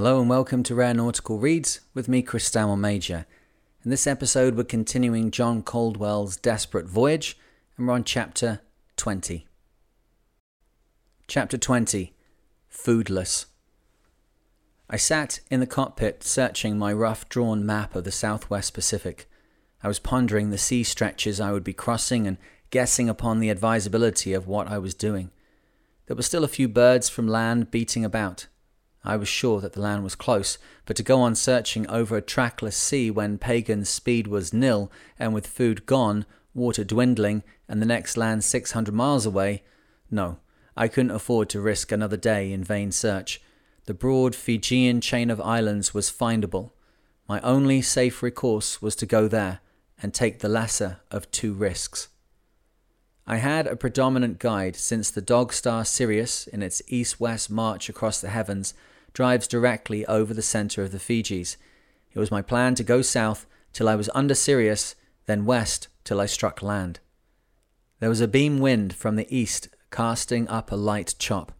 Hello and welcome to Rare Nautical Reads with me, Chris Stanmore-Major. In this episode, we're continuing John Caldwell's Desperate Voyage, and we're on chapter 20. Chapter 20 Foodless. I sat in the cockpit searching my rough drawn map of the Southwest Pacific. I was pondering the sea stretches I would be crossing and guessing upon the advisability of what I was doing. There were still a few birds from land beating about. I was sure that the land was close, but to go on searching over a trackless sea when Pagan's speed was nil and with food gone, water dwindling, and the next land 600 miles away, no, I couldn't afford to risk another day in vain search. The broad Fijian chain of islands was findable. My only safe recourse was to go there and take the lesser of two risks. I had a predominant guide since the Dog Star Sirius, in its east west march across the heavens, drives directly over the center of the Fijis. It was my plan to go south till I was under Sirius, then west till I struck land. There was a beam wind from the east casting up a light chop.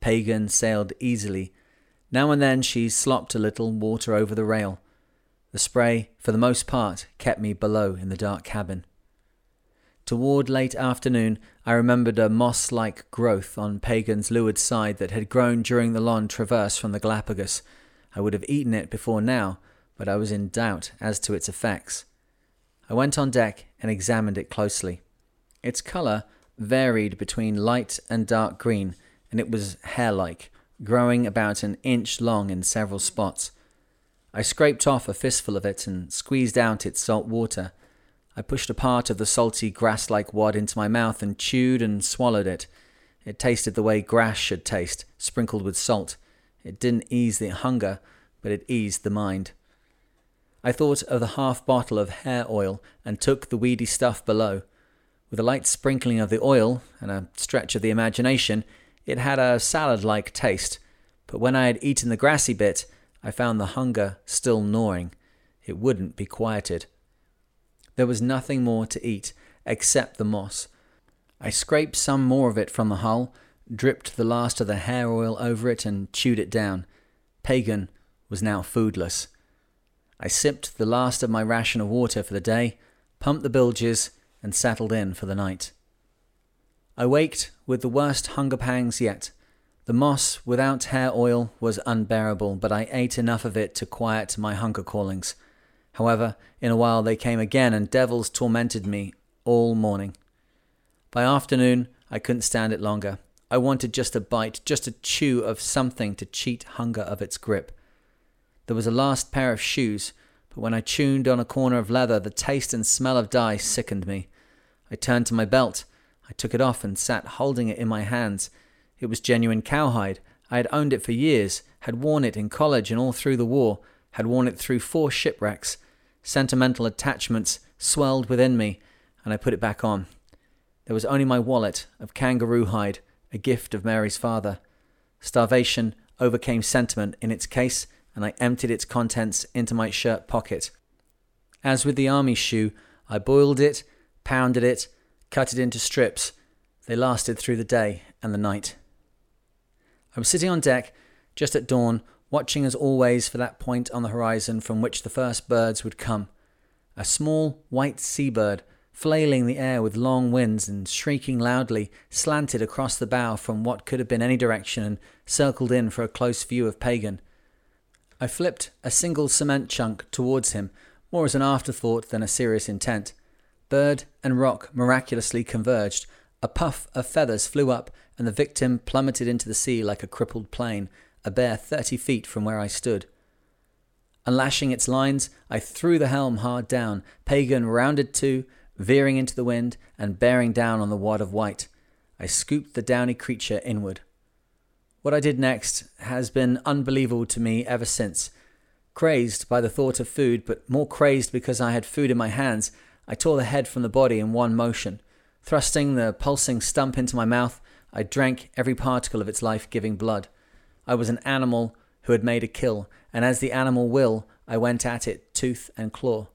Pagan sailed easily. Now and then she slopped a little water over the rail. The spray, for the most part, kept me below in the dark cabin. Toward late afternoon, I remembered a moss like growth on Pagan's leeward side that had grown during the long traverse from the Galapagos. I would have eaten it before now, but I was in doubt as to its effects. I went on deck and examined it closely. Its colour varied between light and dark green, and it was hair like, growing about an inch long in several spots. I scraped off a fistful of it and squeezed out its salt water. I pushed a part of the salty grass like wad into my mouth and chewed and swallowed it. It tasted the way grass should taste, sprinkled with salt. It didn't ease the hunger, but it eased the mind. I thought of the half bottle of hair oil and took the weedy stuff below. With a light sprinkling of the oil and a stretch of the imagination, it had a salad like taste. But when I had eaten the grassy bit, I found the hunger still gnawing. It wouldn't be quieted. There was nothing more to eat except the moss. I scraped some more of it from the hull, dripped the last of the hair oil over it, and chewed it down. Pagan was now foodless. I sipped the last of my ration of water for the day, pumped the bilges, and settled in for the night. I waked with the worst hunger pangs yet. The moss without hair oil was unbearable, but I ate enough of it to quiet my hunger callings. However, in a while they came again, and devils tormented me all morning. By afternoon, I couldn't stand it longer. I wanted just a bite, just a chew of something to cheat hunger of its grip. There was a last pair of shoes, but when I chewed on a corner of leather, the taste and smell of dye sickened me. I turned to my belt. I took it off and sat holding it in my hands. It was genuine cowhide. I had owned it for years, had worn it in college and all through the war, had worn it through four shipwrecks. Sentimental attachments swelled within me, and I put it back on. There was only my wallet of kangaroo hide, a gift of Mary's father. Starvation overcame sentiment in its case, and I emptied its contents into my shirt pocket. As with the army shoe, I boiled it, pounded it, cut it into strips. They lasted through the day and the night. I was sitting on deck just at dawn watching as always for that point on the horizon from which the first birds would come. A small white seabird, flailing the air with long wings and shrieking loudly, slanted across the bow from what could have been any direction and circled in for a close view of Pagan. I flipped a single cement chunk towards him, more as an afterthought than a serious intent. Bird and rock miraculously converged. A puff of feathers flew up, and the victim plummeted into the sea like a crippled plane, a bare thirty feet from where I stood. Unlashing its lines, I threw the helm hard down. Pagan rounded to, veering into the wind and bearing down on the wad of white. I scooped the downy creature inward. What I did next has been unbelievable to me ever since. Crazed by the thought of food, but more crazed because I had food in my hands, I tore the head from the body in one motion. Thrusting the pulsing stump into my mouth, I drank every particle of its life giving blood. I was an animal who had made a kill, and as the animal will, I went at it tooth and claw.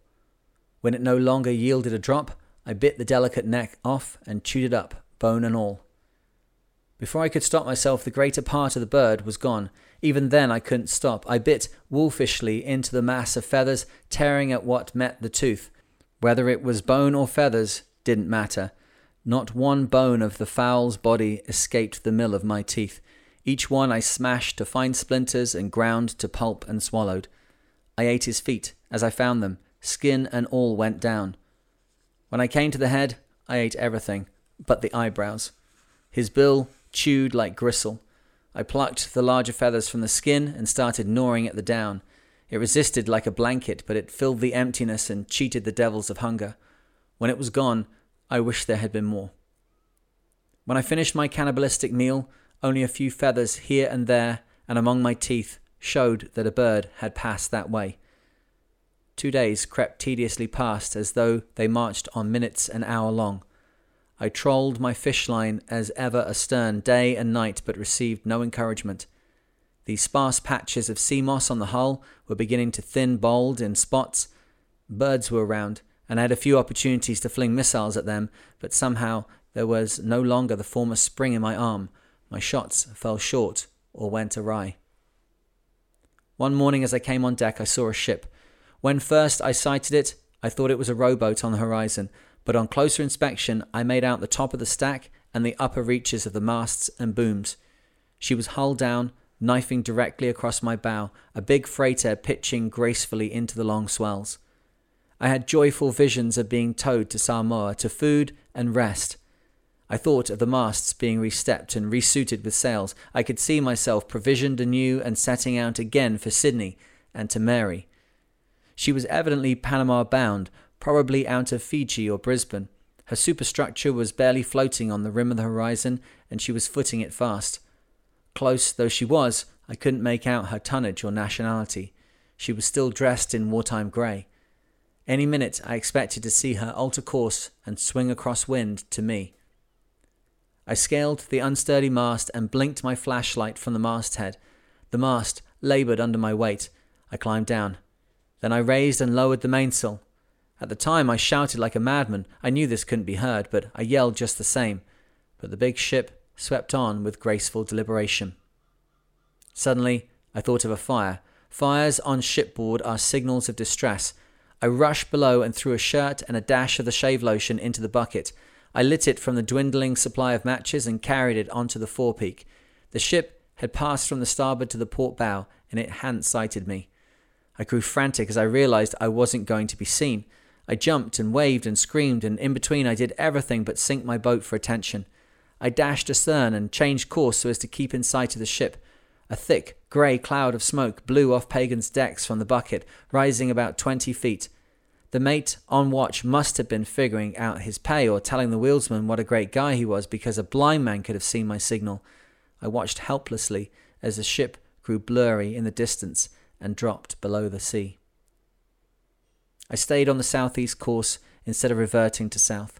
When it no longer yielded a drop, I bit the delicate neck off and chewed it up, bone and all. Before I could stop myself, the greater part of the bird was gone. Even then, I couldn't stop. I bit wolfishly into the mass of feathers, tearing at what met the tooth. Whether it was bone or feathers didn't matter. Not one bone of the fowl's body escaped the mill of my teeth. Each one I smashed to fine splinters and ground to pulp and swallowed. I ate his feet as I found them, skin and all went down. When I came to the head, I ate everything but the eyebrows. His bill chewed like gristle. I plucked the larger feathers from the skin and started gnawing at the down. It resisted like a blanket, but it filled the emptiness and cheated the devils of hunger. When it was gone, I wished there had been more. When I finished my cannibalistic meal, only a few feathers here and there and among my teeth showed that a bird had passed that way. Two days crept tediously past as though they marched on minutes an hour long. I trolled my fish line as ever astern day and night, but received no encouragement. The sparse patches of sea moss on the hull were beginning to thin bold in spots. Birds were around, and I had a few opportunities to fling missiles at them, but somehow there was no longer the former spring in my arm. My shots fell short or went awry. One morning as I came on deck, I saw a ship. When first I sighted it, I thought it was a rowboat on the horizon, but on closer inspection, I made out the top of the stack and the upper reaches of the masts and booms. She was hull down, knifing directly across my bow, a big freighter pitching gracefully into the long swells. I had joyful visions of being towed to Samoa to food and rest. I thought of the masts being restepped and resuited with sails. I could see myself provisioned anew and setting out again for Sydney and to Mary. She was evidently Panama bound, probably out of Fiji or Brisbane. Her superstructure was barely floating on the rim of the horizon, and she was footing it fast. Close though she was, I couldn't make out her tonnage or nationality. She was still dressed in wartime grey. Any minute I expected to see her alter course and swing across wind to me. I scaled the unsteady mast and blinked my flashlight from the masthead. The mast laboured under my weight. I climbed down. Then I raised and lowered the mainsail. At the time, I shouted like a madman. I knew this couldn't be heard, but I yelled just the same. But the big ship swept on with graceful deliberation. Suddenly, I thought of a fire. Fires on shipboard are signals of distress. I rushed below and threw a shirt and a dash of the shave lotion into the bucket. I lit it from the dwindling supply of matches and carried it onto the forepeak. The ship had passed from the starboard to the port bow, and it hadn't sighted me. I grew frantic as I realized I wasn't going to be seen. I jumped and waved and screamed, and in between I did everything but sink my boat for attention. I dashed astern and changed course so as to keep in sight of the ship. A thick, grey cloud of smoke blew off Pagan's decks from the bucket, rising about twenty feet. The mate on watch must have been figuring out his pay or telling the wheelsman what a great guy he was because a blind man could have seen my signal. I watched helplessly as the ship grew blurry in the distance and dropped below the sea. I stayed on the southeast course instead of reverting to south.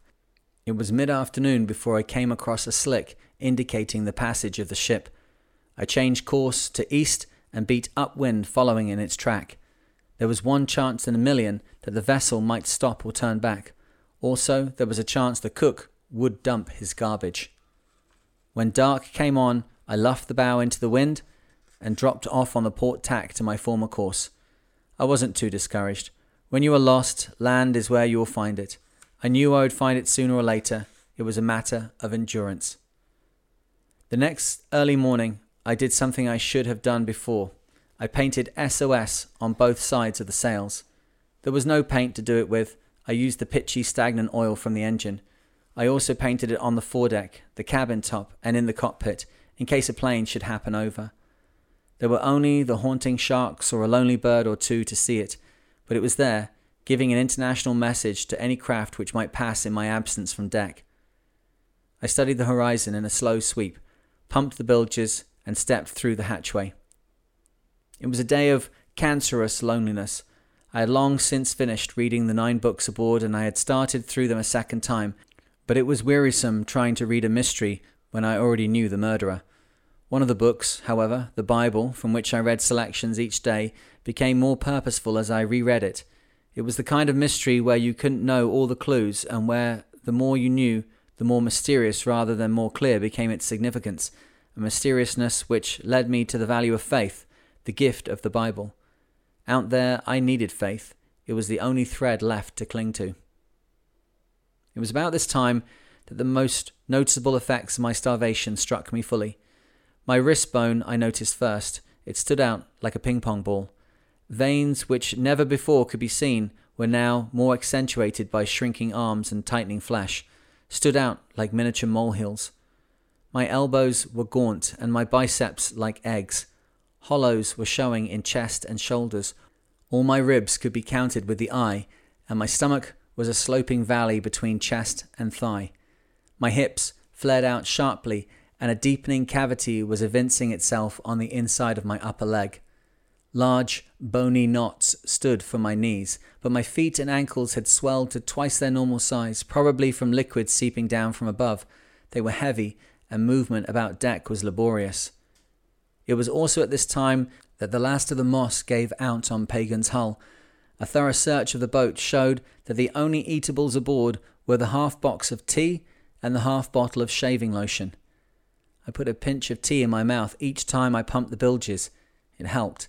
It was mid afternoon before I came across a slick indicating the passage of the ship. I changed course to east and beat upwind following in its track. There was one chance in a million that the vessel might stop or turn back. Also, there was a chance the cook would dump his garbage. When dark came on, I luffed the bow into the wind and dropped off on the port tack to my former course. I wasn't too discouraged. When you are lost, land is where you will find it. I knew I would find it sooner or later. It was a matter of endurance. The next early morning, I did something I should have done before. I painted SOS on both sides of the sails. There was no paint to do it with. I used the pitchy stagnant oil from the engine. I also painted it on the foredeck, the cabin top, and in the cockpit, in case a plane should happen over. There were only the haunting sharks or a lonely bird or two to see it, but it was there, giving an international message to any craft which might pass in my absence from deck. I studied the horizon in a slow sweep, pumped the bilges, and stepped through the hatchway. It was a day of cancerous loneliness. I had long since finished reading the nine books aboard, and I had started through them a second time, but it was wearisome trying to read a mystery when I already knew the murderer. One of the books, however, the Bible, from which I read selections each day, became more purposeful as I reread it. It was the kind of mystery where you couldn't know all the clues and where the more you knew, the more mysterious rather than more clear became its significance, a mysteriousness which led me to the value of faith, the gift of the Bible. Out there, I needed faith. It was the only thread left to cling to. It was about this time that the most noticeable effects of my starvation struck me fully. My wrist bone I noticed first. It stood out like a ping pong ball. Veins which never before could be seen were now more accentuated by shrinking arms and tightening flesh, stood out like miniature molehills. My elbows were gaunt and my biceps like eggs. Hollows were showing in chest and shoulders. All my ribs could be counted with the eye, and my stomach was a sloping valley between chest and thigh. My hips flared out sharply, and a deepening cavity was evincing itself on the inside of my upper leg. Large, bony knots stood for my knees, but my feet and ankles had swelled to twice their normal size, probably from liquid seeping down from above. They were heavy, and movement about deck was laborious. It was also at this time that the last of the moss gave out on Pagan's hull. A thorough search of the boat showed that the only eatables aboard were the half box of tea and the half bottle of shaving lotion. I put a pinch of tea in my mouth each time I pumped the bilges. It helped.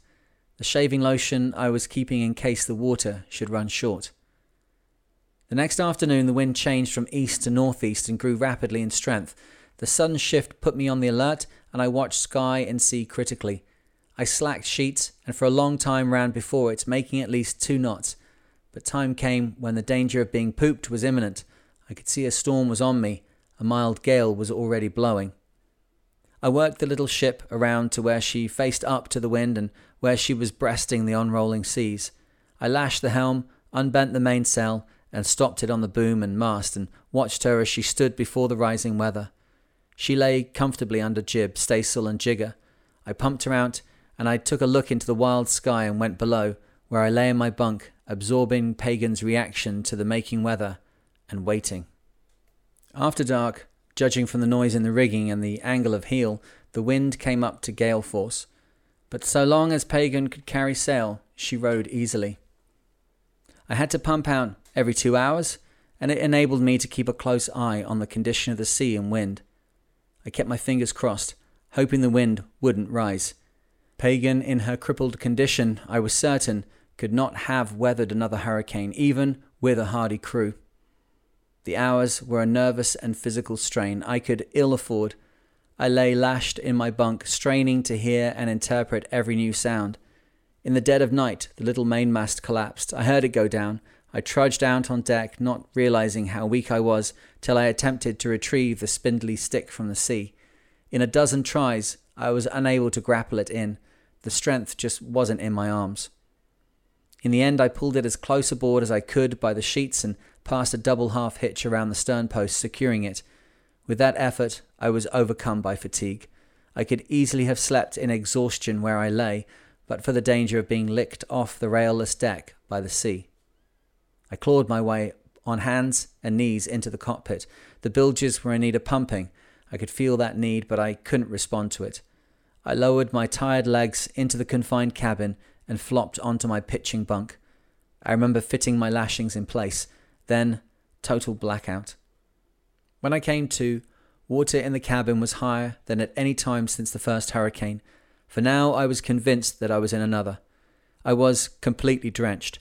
The shaving lotion I was keeping in case the water should run short. The next afternoon, the wind changed from east to northeast and grew rapidly in strength. The sudden shift put me on the alert, and I watched sky and sea critically. I slacked sheets and for a long time ran before it, making at least two knots. But time came when the danger of being pooped was imminent. I could see a storm was on me. A mild gale was already blowing. I worked the little ship around to where she faced up to the wind and where she was breasting the unrolling seas. I lashed the helm, unbent the mainsail, and stopped it on the boom and mast and watched her as she stood before the rising weather. She lay comfortably under jib, staysail, and jigger. I pumped her out, and I took a look into the wild sky and went below, where I lay in my bunk, absorbing Pagan's reaction to the making weather and waiting. After dark, Judging from the noise in the rigging and the angle of heel, the wind came up to gale force. But so long as Pagan could carry sail, she rode easily. I had to pump out every two hours, and it enabled me to keep a close eye on the condition of the sea and wind. I kept my fingers crossed, hoping the wind wouldn't rise. Pagan, in her crippled condition, I was certain, could not have weathered another hurricane, even with a hardy crew. The hours were a nervous and physical strain I could ill afford. I lay lashed in my bunk, straining to hear and interpret every new sound. In the dead of night, the little mainmast collapsed. I heard it go down. I trudged out on deck, not realizing how weak I was, till I attempted to retrieve the spindly stick from the sea. In a dozen tries, I was unable to grapple it in. The strength just wasn't in my arms. In the end, I pulled it as close aboard as I could by the sheets and passed a double half hitch around the stern post, securing it. With that effort, I was overcome by fatigue. I could easily have slept in exhaustion where I lay, but for the danger of being licked off the railless deck by the sea. I clawed my way on hands and knees into the cockpit. The bilges were in need of pumping. I could feel that need, but I couldn't respond to it. I lowered my tired legs into the confined cabin and flopped onto my pitching bunk. I remember fitting my lashings in place then, total blackout. When I came to, water in the cabin was higher than at any time since the first hurricane, for now I was convinced that I was in another. I was completely drenched.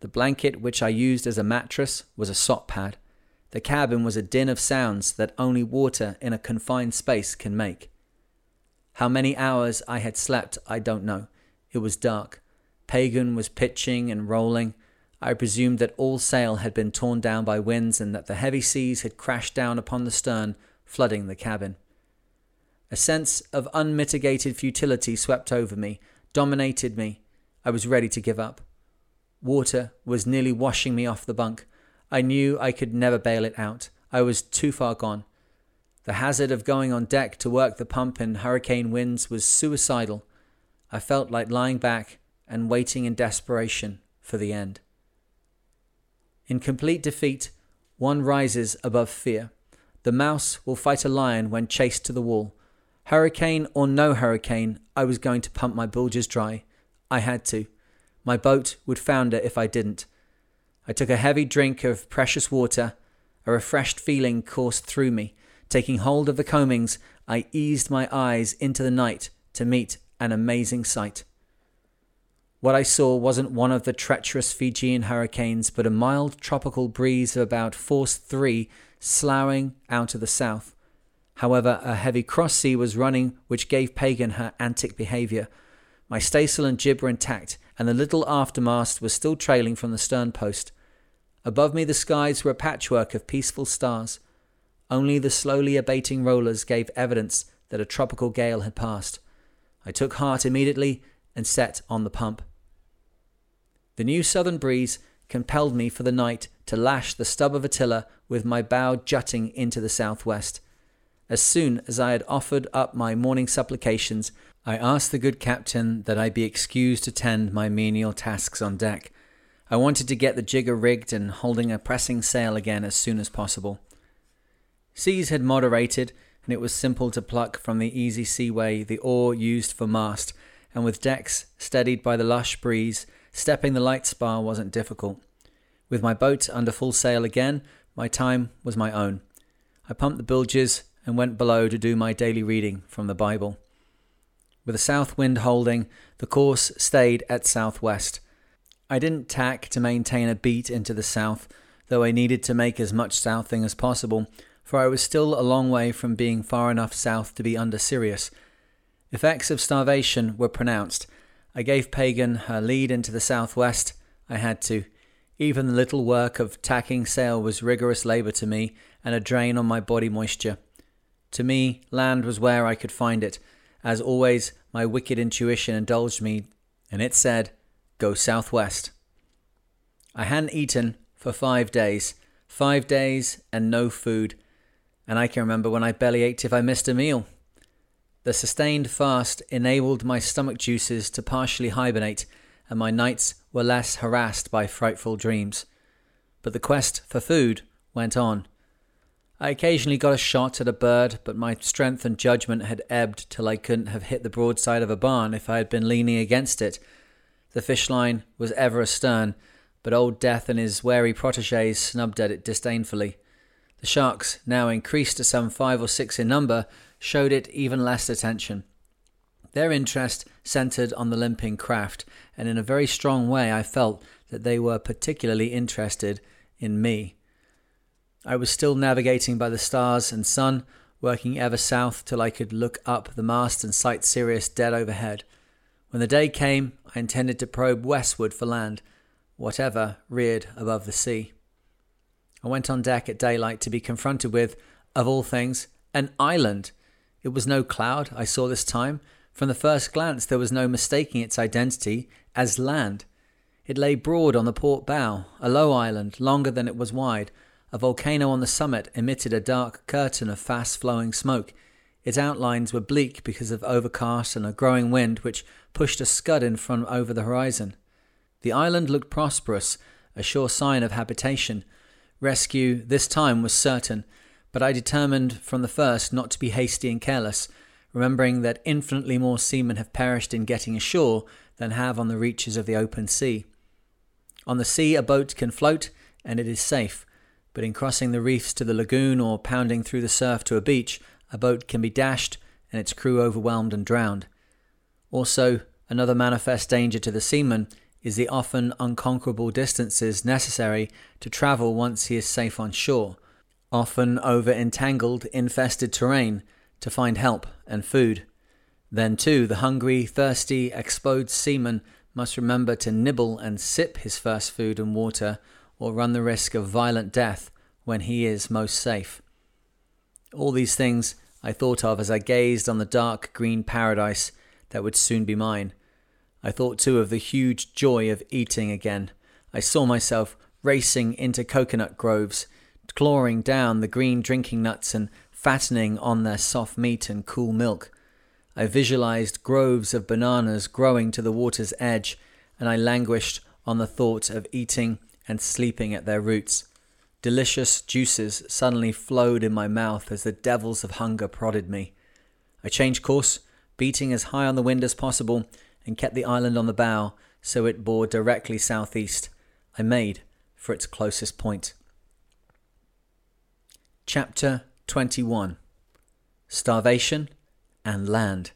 The blanket which I used as a mattress was a sop pad. The cabin was a din of sounds that only water in a confined space can make. How many hours I had slept, I don't know. It was dark. Pagan was pitching and rolling. I presumed that all sail had been torn down by winds and that the heavy seas had crashed down upon the stern, flooding the cabin. A sense of unmitigated futility swept over me, dominated me. I was ready to give up. Water was nearly washing me off the bunk. I knew I could never bail it out. I was too far gone. The hazard of going on deck to work the pump in hurricane winds was suicidal. I felt like lying back and waiting in desperation for the end. In complete defeat, one rises above fear. The mouse will fight a lion when chased to the wall. Hurricane or no hurricane, I was going to pump my bilges dry. I had to. My boat would founder if I didn't. I took a heavy drink of precious water. A refreshed feeling coursed through me. Taking hold of the combings, I eased my eyes into the night to meet an amazing sight. What I saw wasn't one of the treacherous Fijian hurricanes, but a mild tropical breeze of about force 3 sloughing out of the south. However, a heavy cross sea was running, which gave Pagan her antic behaviour. My staysail and jib were intact, and the little aftermast was still trailing from the stern post. Above me, the skies were a patchwork of peaceful stars. Only the slowly abating rollers gave evidence that a tropical gale had passed. I took heart immediately and set on the pump. The new southern breeze compelled me for the night to lash the stub of a tiller with my bow jutting into the southwest. As soon as I had offered up my morning supplications, I asked the good captain that I be excused to tend my menial tasks on deck. I wanted to get the jigger rigged and holding a pressing sail again as soon as possible. Seas had moderated, and it was simple to pluck from the easy seaway the oar used for mast, and with decks steadied by the lush breeze, stepping the light spar wasn't difficult. With my boat under full sail again, my time was my own. I pumped the bilges and went below to do my daily reading from the Bible. With a south wind holding, the course stayed at southwest. I didn't tack to maintain a beat into the south, though I needed to make as much southing as possible, for I was still a long way from being far enough south to be under Sirius. Effects of starvation were pronounced. I gave Pagan her lead into the southwest. I had to. Even the little work of tacking sail was rigorous labour to me and a drain on my body moisture. To me, land was where I could find it. As always, my wicked intuition indulged me, and it said, Go southwest. I hadn't eaten for five days. Five days and no food. And I can remember when I belly ached if I missed a meal. The sustained fast enabled my stomach juices to partially hibernate, and my nights were less harassed by frightful dreams. But the quest for food went on. I occasionally got a shot at a bird, but my strength and judgment had ebbed till I couldn't have hit the broadside of a barn if I had been leaning against it. The fish line was ever astern, but Old Death and his wary protégés snubbed at it disdainfully. The sharks, now increased to some five or six in number, showed it even less attention. Their interest centered on the limping craft, and in a very strong way I felt that they were particularly interested in me. I was still navigating by the stars and sun, working ever south till I could look up the mast and sight Sirius dead overhead. When the day came, I intended to probe westward for land, whatever reared above the sea. I went on deck at daylight to be confronted with, of all things, an island. It was no cloud, I saw this time. From the first glance, there was no mistaking its identity as land. It lay broad on the port bow, a low island, longer than it was wide, a volcano on the summit emitted a dark curtain of fast flowing smoke. Its outlines were bleak because of overcast and a growing wind which pushed a scud in from over the horizon. The island looked prosperous, a sure sign of habitation. Rescue this time was certain, but I determined from the first not to be hasty and careless, remembering that infinitely more seamen have perished in getting ashore than have on the reaches of the open sea. On the sea, a boat can float, and it is safe but in crossing the reefs to the lagoon or pounding through the surf to a beach, a boat can be dashed and its crew overwhelmed and drowned. Also, another manifest danger to the seaman is the often unconquerable distances necessary to travel once he is safe on shore, often over entangled, infested terrain, to find help and food. Then, too, the hungry, thirsty, exposed seaman must remember to nibble and sip his first food and water or run the risk of violent death when he is most safe. All these things I thought of as I gazed on the dark green paradise that would soon be mine. I thought too of the huge joy of eating again. I saw myself racing into coconut groves, clawing down the green drinking nuts and fattening on their soft meat and cool milk. I visualized groves of bananas growing to the water's edge, and I languished on the thought of eating and sleeping at their roots. Delicious juices suddenly flowed in my mouth as the devils of hunger prodded me. I changed course, beating as high on the wind as possible, and kept the island on the bow so it bore directly southeast. I made for its closest point. Chapter 21 Starvation and Land.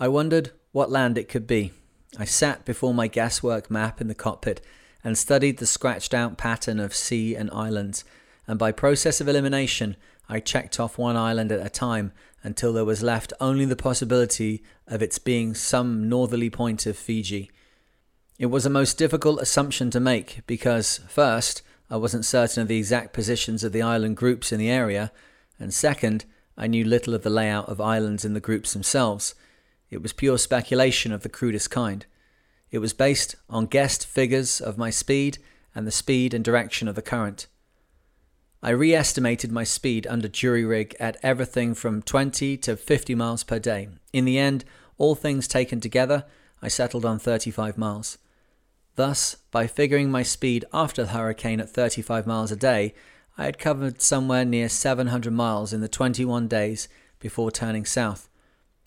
I wondered what land it could be. I sat before my gaswork map in the cockpit and studied the scratched out pattern of sea and islands, and by process of elimination, I checked off one island at a time until there was left only the possibility of its being some northerly point of Fiji. It was a most difficult assumption to make because, first, I wasn't certain of the exact positions of the island groups in the area, and second, I knew little of the layout of islands in the groups themselves. It was pure speculation of the crudest kind. It was based on guessed figures of my speed and the speed and direction of the current. I re estimated my speed under jury rig at everything from 20 to 50 miles per day. In the end, all things taken together, I settled on 35 miles. Thus, by figuring my speed after the hurricane at 35 miles a day, I had covered somewhere near 700 miles in the 21 days before turning south.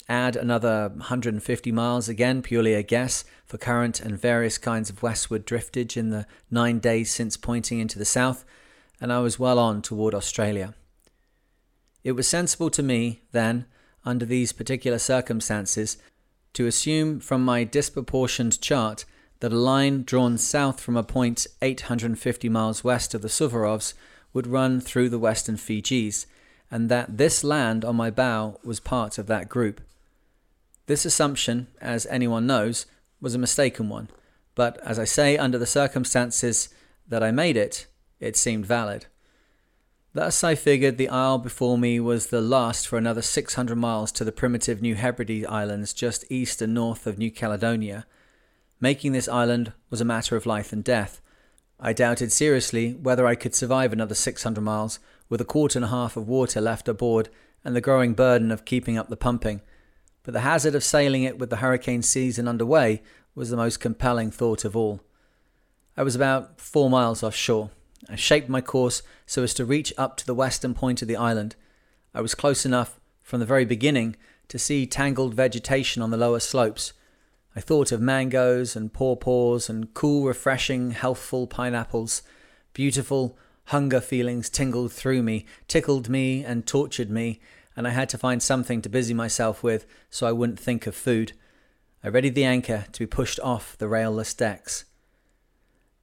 Add another 150 miles, again purely a guess, for current and various kinds of westward driftage in the nine days since pointing into the south, and I was well on toward Australia. It was sensible to me, then, under these particular circumstances, to assume from my disproportioned chart that a line drawn south from a point 850 miles west of the Suvarovs would run through the western Fijis, and that this land on my bow was part of that group. This assumption, as anyone knows, was a mistaken one, but as I say, under the circumstances that I made it, it seemed valid. Thus, I figured the isle before me was the last for another 600 miles to the primitive New Hebrides Islands just east and north of New Caledonia Making this island was a matter of life and death. I doubted seriously whether I could survive another 600 miles with a quart and a half of water left aboard and the growing burden of keeping up the pumping. But the hazard of sailing it with the hurricane season underway was the most compelling thought of all. I was about four miles offshore. I shaped my course so as to reach up to the western point of the island. I was close enough from the very beginning to see tangled vegetation on the lower slopes, I thought of mangoes and pawpaws and cool, refreshing, healthful pineapples. Beautiful hunger feelings tingled through me, tickled me, and tortured me, and I had to find something to busy myself with so I wouldn't think of food. I readied the anchor to be pushed off the railless decks.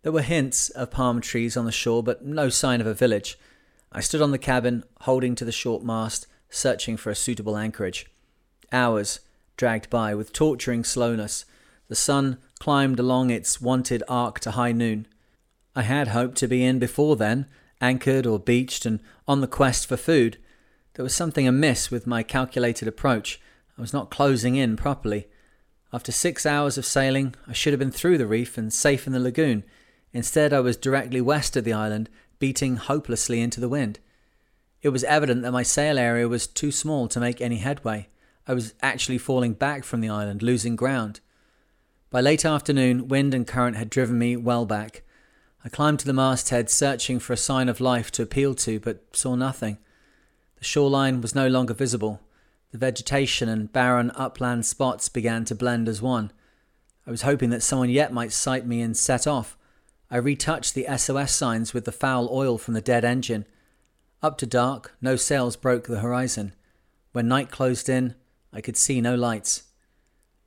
There were hints of palm trees on the shore, but no sign of a village. I stood on the cabin, holding to the short mast, searching for a suitable anchorage. Hours dragged by with torturing slowness. The sun climbed along its wonted arc to high noon. I had hoped to be in before then, anchored or beached and on the quest for food. There was something amiss with my calculated approach. I was not closing in properly. After six hours of sailing, I should have been through the reef and safe in the lagoon. Instead, I was directly west of the island, beating hopelessly into the wind. It was evident that my sail area was too small to make any headway. I was actually falling back from the island, losing ground. By late afternoon, wind and current had driven me well back. I climbed to the masthead, searching for a sign of life to appeal to, but saw nothing. The shoreline was no longer visible. The vegetation and barren upland spots began to blend as one. I was hoping that someone yet might sight me and set off. I retouched the SOS signs with the foul oil from the dead engine. Up to dark, no sails broke the horizon. When night closed in, I could see no lights.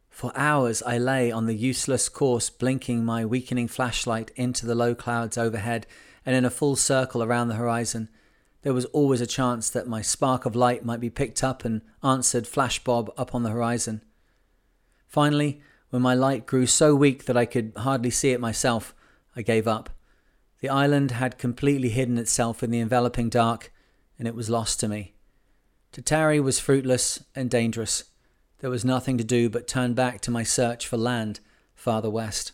For hours I lay on the useless course, blinking my weakening flashlight into the low clouds overhead and in a full circle around the horizon. There was always a chance that my spark of light might be picked up and answered flash bob up on the horizon. Finally, when my light grew so weak that I could hardly see it myself, I gave up. The island had completely hidden itself in the enveloping dark, and it was lost to me. To tarry was fruitless and dangerous. There was nothing to do but turn back to my search for land farther west.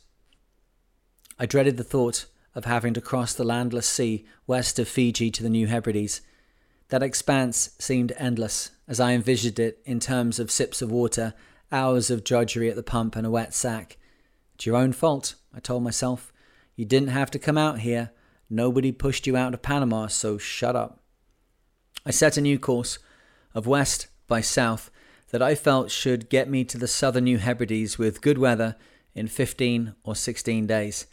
I dreaded the thought of having to cross the landless sea west of Fiji to the New Hebrides. That expanse seemed endless, as I envisioned it in terms of sips of water, hours of drudgery at the pump, and a wet sack. It's your own fault, I told myself. You didn't have to come out here. Nobody pushed you out of Panama, so shut up. I set a new course of west by south that I felt should get me to the southern New Hebrides with good weather in 15 or 16 days.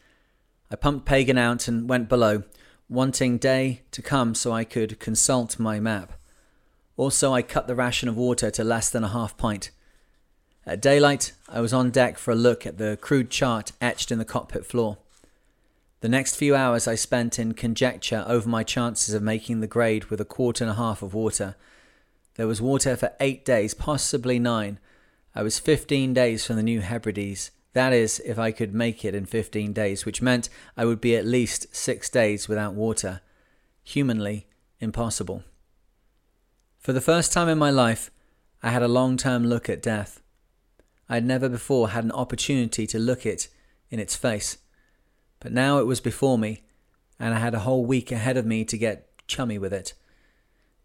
I pumped Pagan out and went below, wanting day to come so I could consult my map. Also, I cut the ration of water to less than a half pint. At daylight, I was on deck for a look at the crude chart etched in the cockpit floor. The next few hours I spent in conjecture over my chances of making the grade with a quart and a half of water. There was water for eight days, possibly nine. I was fifteen days from the New Hebrides. That is, if I could make it in fifteen days, which meant I would be at least six days without water. Humanly impossible. For the first time in my life, I had a long term look at death. I had never before had an opportunity to look it in its face. But now it was before me, and I had a whole week ahead of me to get chummy with it.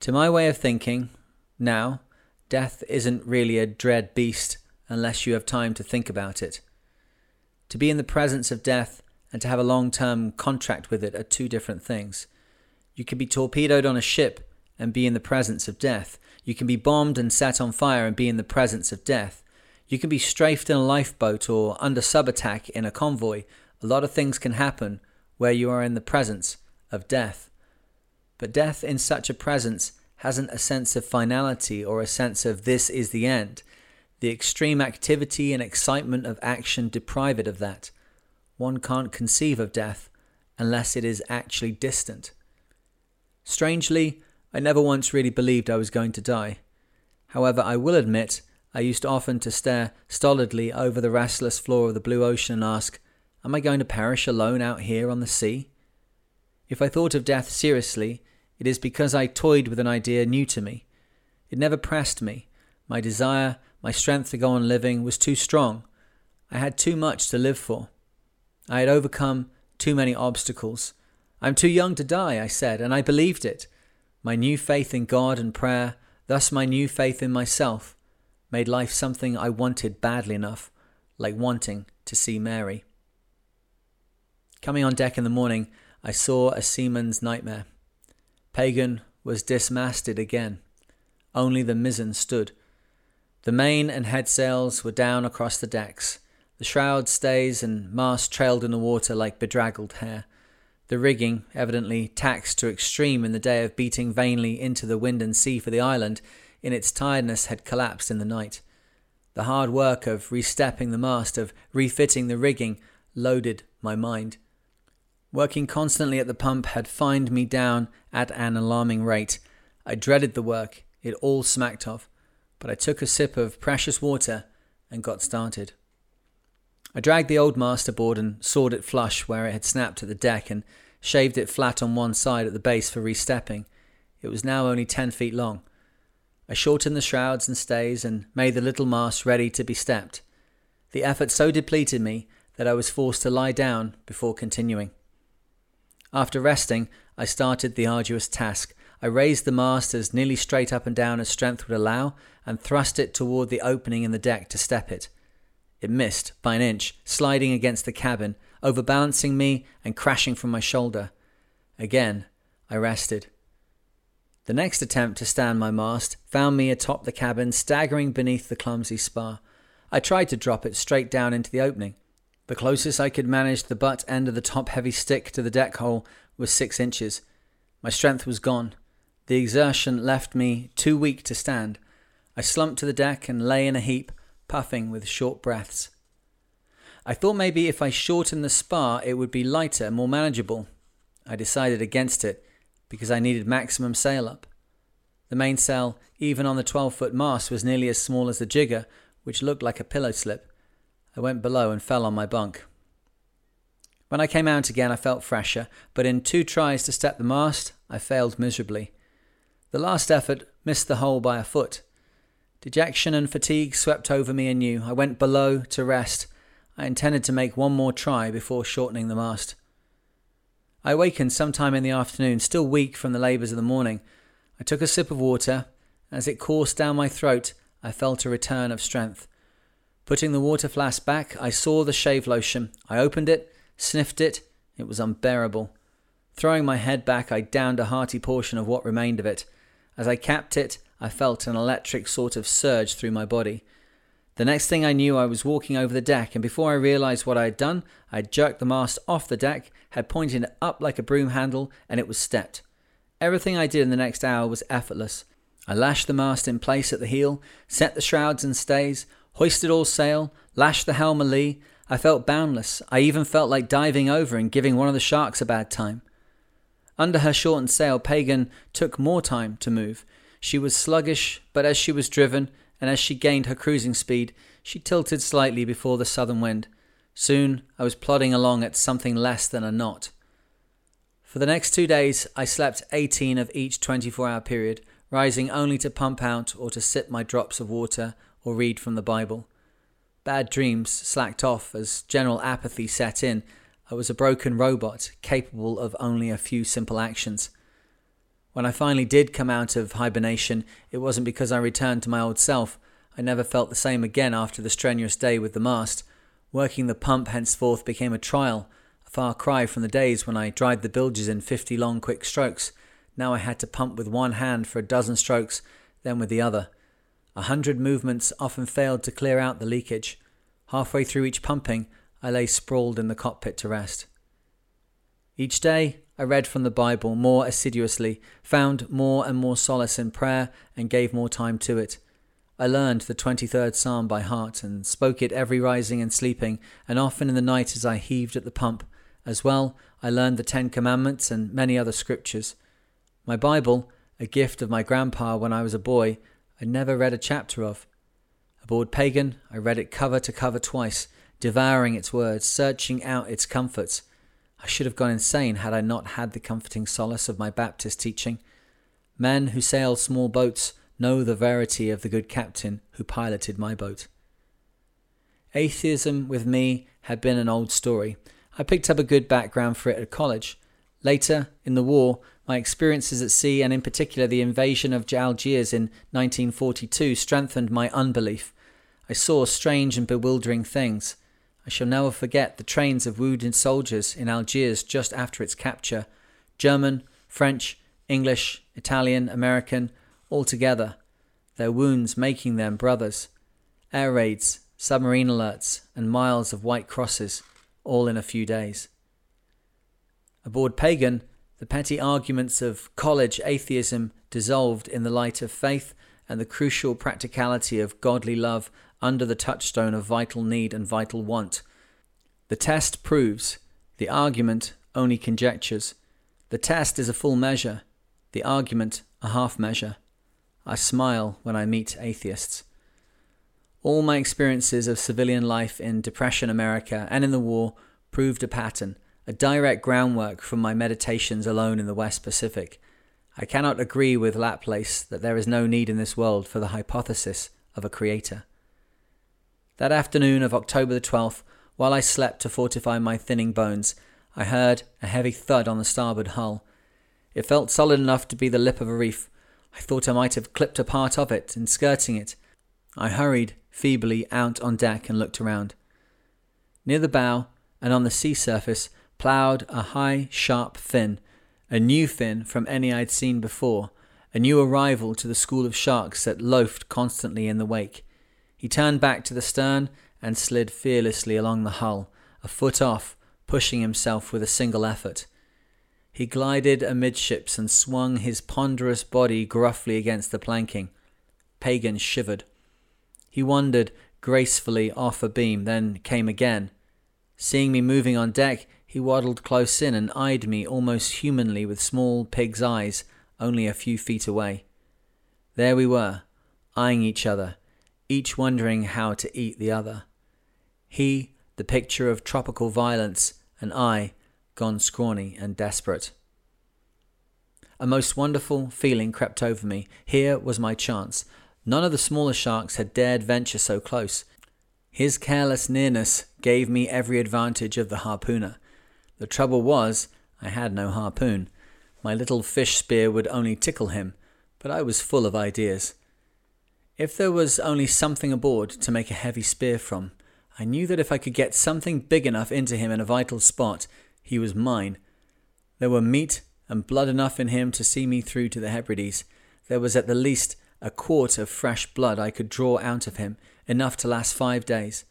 To my way of thinking, now, death isn't really a dread beast unless you have time to think about it. To be in the presence of death and to have a long term contract with it are two different things. You can be torpedoed on a ship and be in the presence of death. You can be bombed and set on fire and be in the presence of death. You can be strafed in a lifeboat or under sub attack in a convoy a lot of things can happen where you are in the presence of death. But death in such a presence hasn't a sense of finality or a sense of this is the end. The extreme activity and excitement of action deprive it of that. One can't conceive of death unless it is actually distant. Strangely, I never once really believed I was going to die. However, I will admit I used often to stare stolidly over the restless floor of the blue ocean and ask, Am I going to perish alone out here on the sea? If I thought of death seriously, it is because I toyed with an idea new to me. It never pressed me. My desire, my strength to go on living was too strong. I had too much to live for. I had overcome too many obstacles. I'm too young to die, I said, and I believed it. My new faith in God and prayer, thus my new faith in myself, made life something I wanted badly enough, like wanting to see Mary. Coming on deck in the morning, I saw a seaman's nightmare. Pagan was dismasted again. Only the mizzen stood. The main and head sails were down across the decks. The shroud stays and mast trailed in the water like bedraggled hair. The rigging, evidently taxed to extreme in the day of beating vainly into the wind and sea for the island, in its tiredness had collapsed in the night. The hard work of restepping the mast, of refitting the rigging, loaded my mind. Working constantly at the pump had fined me down at an alarming rate. I dreaded the work, it all smacked of, but I took a sip of precious water and got started. I dragged the old mast aboard and sawed it flush where it had snapped at the deck and shaved it flat on one side at the base for restepping. It was now only ten feet long. I shortened the shrouds and stays and made the little mast ready to be stepped. The effort so depleted me that I was forced to lie down before continuing. After resting, I started the arduous task. I raised the mast as nearly straight up and down as strength would allow and thrust it toward the opening in the deck to step it. It missed by an inch, sliding against the cabin, overbalancing me and crashing from my shoulder. Again, I rested. The next attempt to stand my mast found me atop the cabin, staggering beneath the clumsy spar. I tried to drop it straight down into the opening. The closest I could manage the butt end of the top heavy stick to the deck hole was six inches. My strength was gone. The exertion left me too weak to stand. I slumped to the deck and lay in a heap, puffing with short breaths. I thought maybe if I shortened the spar it would be lighter, more manageable. I decided against it because I needed maximum sail up. The mainsail, even on the 12 foot mast, was nearly as small as the jigger, which looked like a pillow slip. I went below and fell on my bunk. When I came out again, I felt fresher, but in two tries to step the mast, I failed miserably. The last effort missed the hole by a foot. Dejection and fatigue swept over me anew. I went below to rest. I intended to make one more try before shortening the mast. I awakened sometime in the afternoon, still weak from the labours of the morning. I took a sip of water. As it coursed down my throat, I felt a return of strength. Putting the water flask back, I saw the shave lotion. I opened it, sniffed it. It was unbearable. Throwing my head back, I downed a hearty portion of what remained of it. As I capped it, I felt an electric sort of surge through my body. The next thing I knew, I was walking over the deck, and before I realized what I had done, I had jerked the mast off the deck, had pointed it up like a broom handle, and it was stepped. Everything I did in the next hour was effortless. I lashed the mast in place at the heel, set the shrouds and stays, hoisted all sail, lashed the helm a lee. I felt boundless. I even felt like diving over and giving one of the sharks a bad time. Under her shortened sail, Pagan took more time to move. She was sluggish, but as she was driven, and as she gained her cruising speed, she tilted slightly before the southern wind. Soon I was plodding along at something less than a knot. For the next two days, I slept 18 of each 24 hour period, rising only to pump out or to sip my drops of water or read from the Bible. Bad dreams slacked off as general apathy set in. I was a broken robot, capable of only a few simple actions. When I finally did come out of hibernation, it wasn't because I returned to my old self. I never felt the same again after the strenuous day with the mast. Working the pump henceforth became a trial, a far cry from the days when I dried the bilges in fifty long quick strokes. Now I had to pump with one hand for a dozen strokes, then with the other. A hundred movements often failed to clear out the leakage. Halfway through each pumping, I lay sprawled in the cockpit to rest. Each day, I read from the Bible more assiduously, found more and more solace in prayer, and gave more time to it. I learned the 23rd Psalm by heart and spoke it every rising and sleeping, and often in the night as I heaved at the pump. As well, I learned the Ten Commandments and many other scriptures. My Bible, a gift of my grandpa when I was a boy, I never read a chapter of. Aboard Pagan, I read it cover to cover twice, devouring its words, searching out its comforts. I should have gone insane had I not had the comforting solace of my Baptist teaching. Men who sail small boats know the verity of the good captain who piloted my boat. Atheism with me had been an old story. I picked up a good background for it at college. Later, in the war, my experiences at sea, and in particular the invasion of Algiers in 1942, strengthened my unbelief. I saw strange and bewildering things. I shall never forget the trains of wounded soldiers in Algiers just after its capture German, French, English, Italian, American, all together, their wounds making them brothers. Air raids, submarine alerts, and miles of white crosses, all in a few days. Aboard Pagan, the petty arguments of college atheism dissolved in the light of faith and the crucial practicality of godly love under the touchstone of vital need and vital want. The test proves, the argument only conjectures. The test is a full measure, the argument a half measure. I smile when I meet atheists. All my experiences of civilian life in Depression America and in the war proved a pattern, a direct groundwork from my meditations alone in the West Pacific. I cannot agree with Laplace that there is no need in this world for the hypothesis of a creator. That afternoon of October the 12th, while I slept to fortify my thinning bones, I heard a heavy thud on the starboard hull. It felt solid enough to be the lip of a reef. I thought I might have clipped a part of it in skirting it. I hurried feebly out on deck and looked around. Near the bow and on the sea surface ploughed a high, sharp fin, a new fin from any I'd seen before, a new arrival to the school of sharks that loafed constantly in the wake. He turned back to the stern and slid fearlessly along the hull, a foot off, pushing himself with a single effort. He glided amidships and swung his ponderous body gruffly against the planking. Pagan shivered. He wandered gracefully off a beam, then came again. Seeing me moving on deck, he waddled close in and eyed me almost humanly with small pig's eyes, only a few feet away. There we were, eyeing each other, each wondering how to eat the other. He, the picture of tropical violence, and I, gone scrawny and desperate. A most wonderful feeling crept over me. Here was my chance. None of the smaller sharks had dared venture so close. His careless nearness gave me every advantage of the harpooner. The trouble was, I had no harpoon. My little fish spear would only tickle him, but I was full of ideas. If there was only something aboard to make a heavy spear from, I knew that if I could get something big enough into him in a vital spot, he was mine. There were meat and blood enough in him to see me through to the Hebrides. There was at the least a quart of fresh blood I could draw out of him, enough to last five days.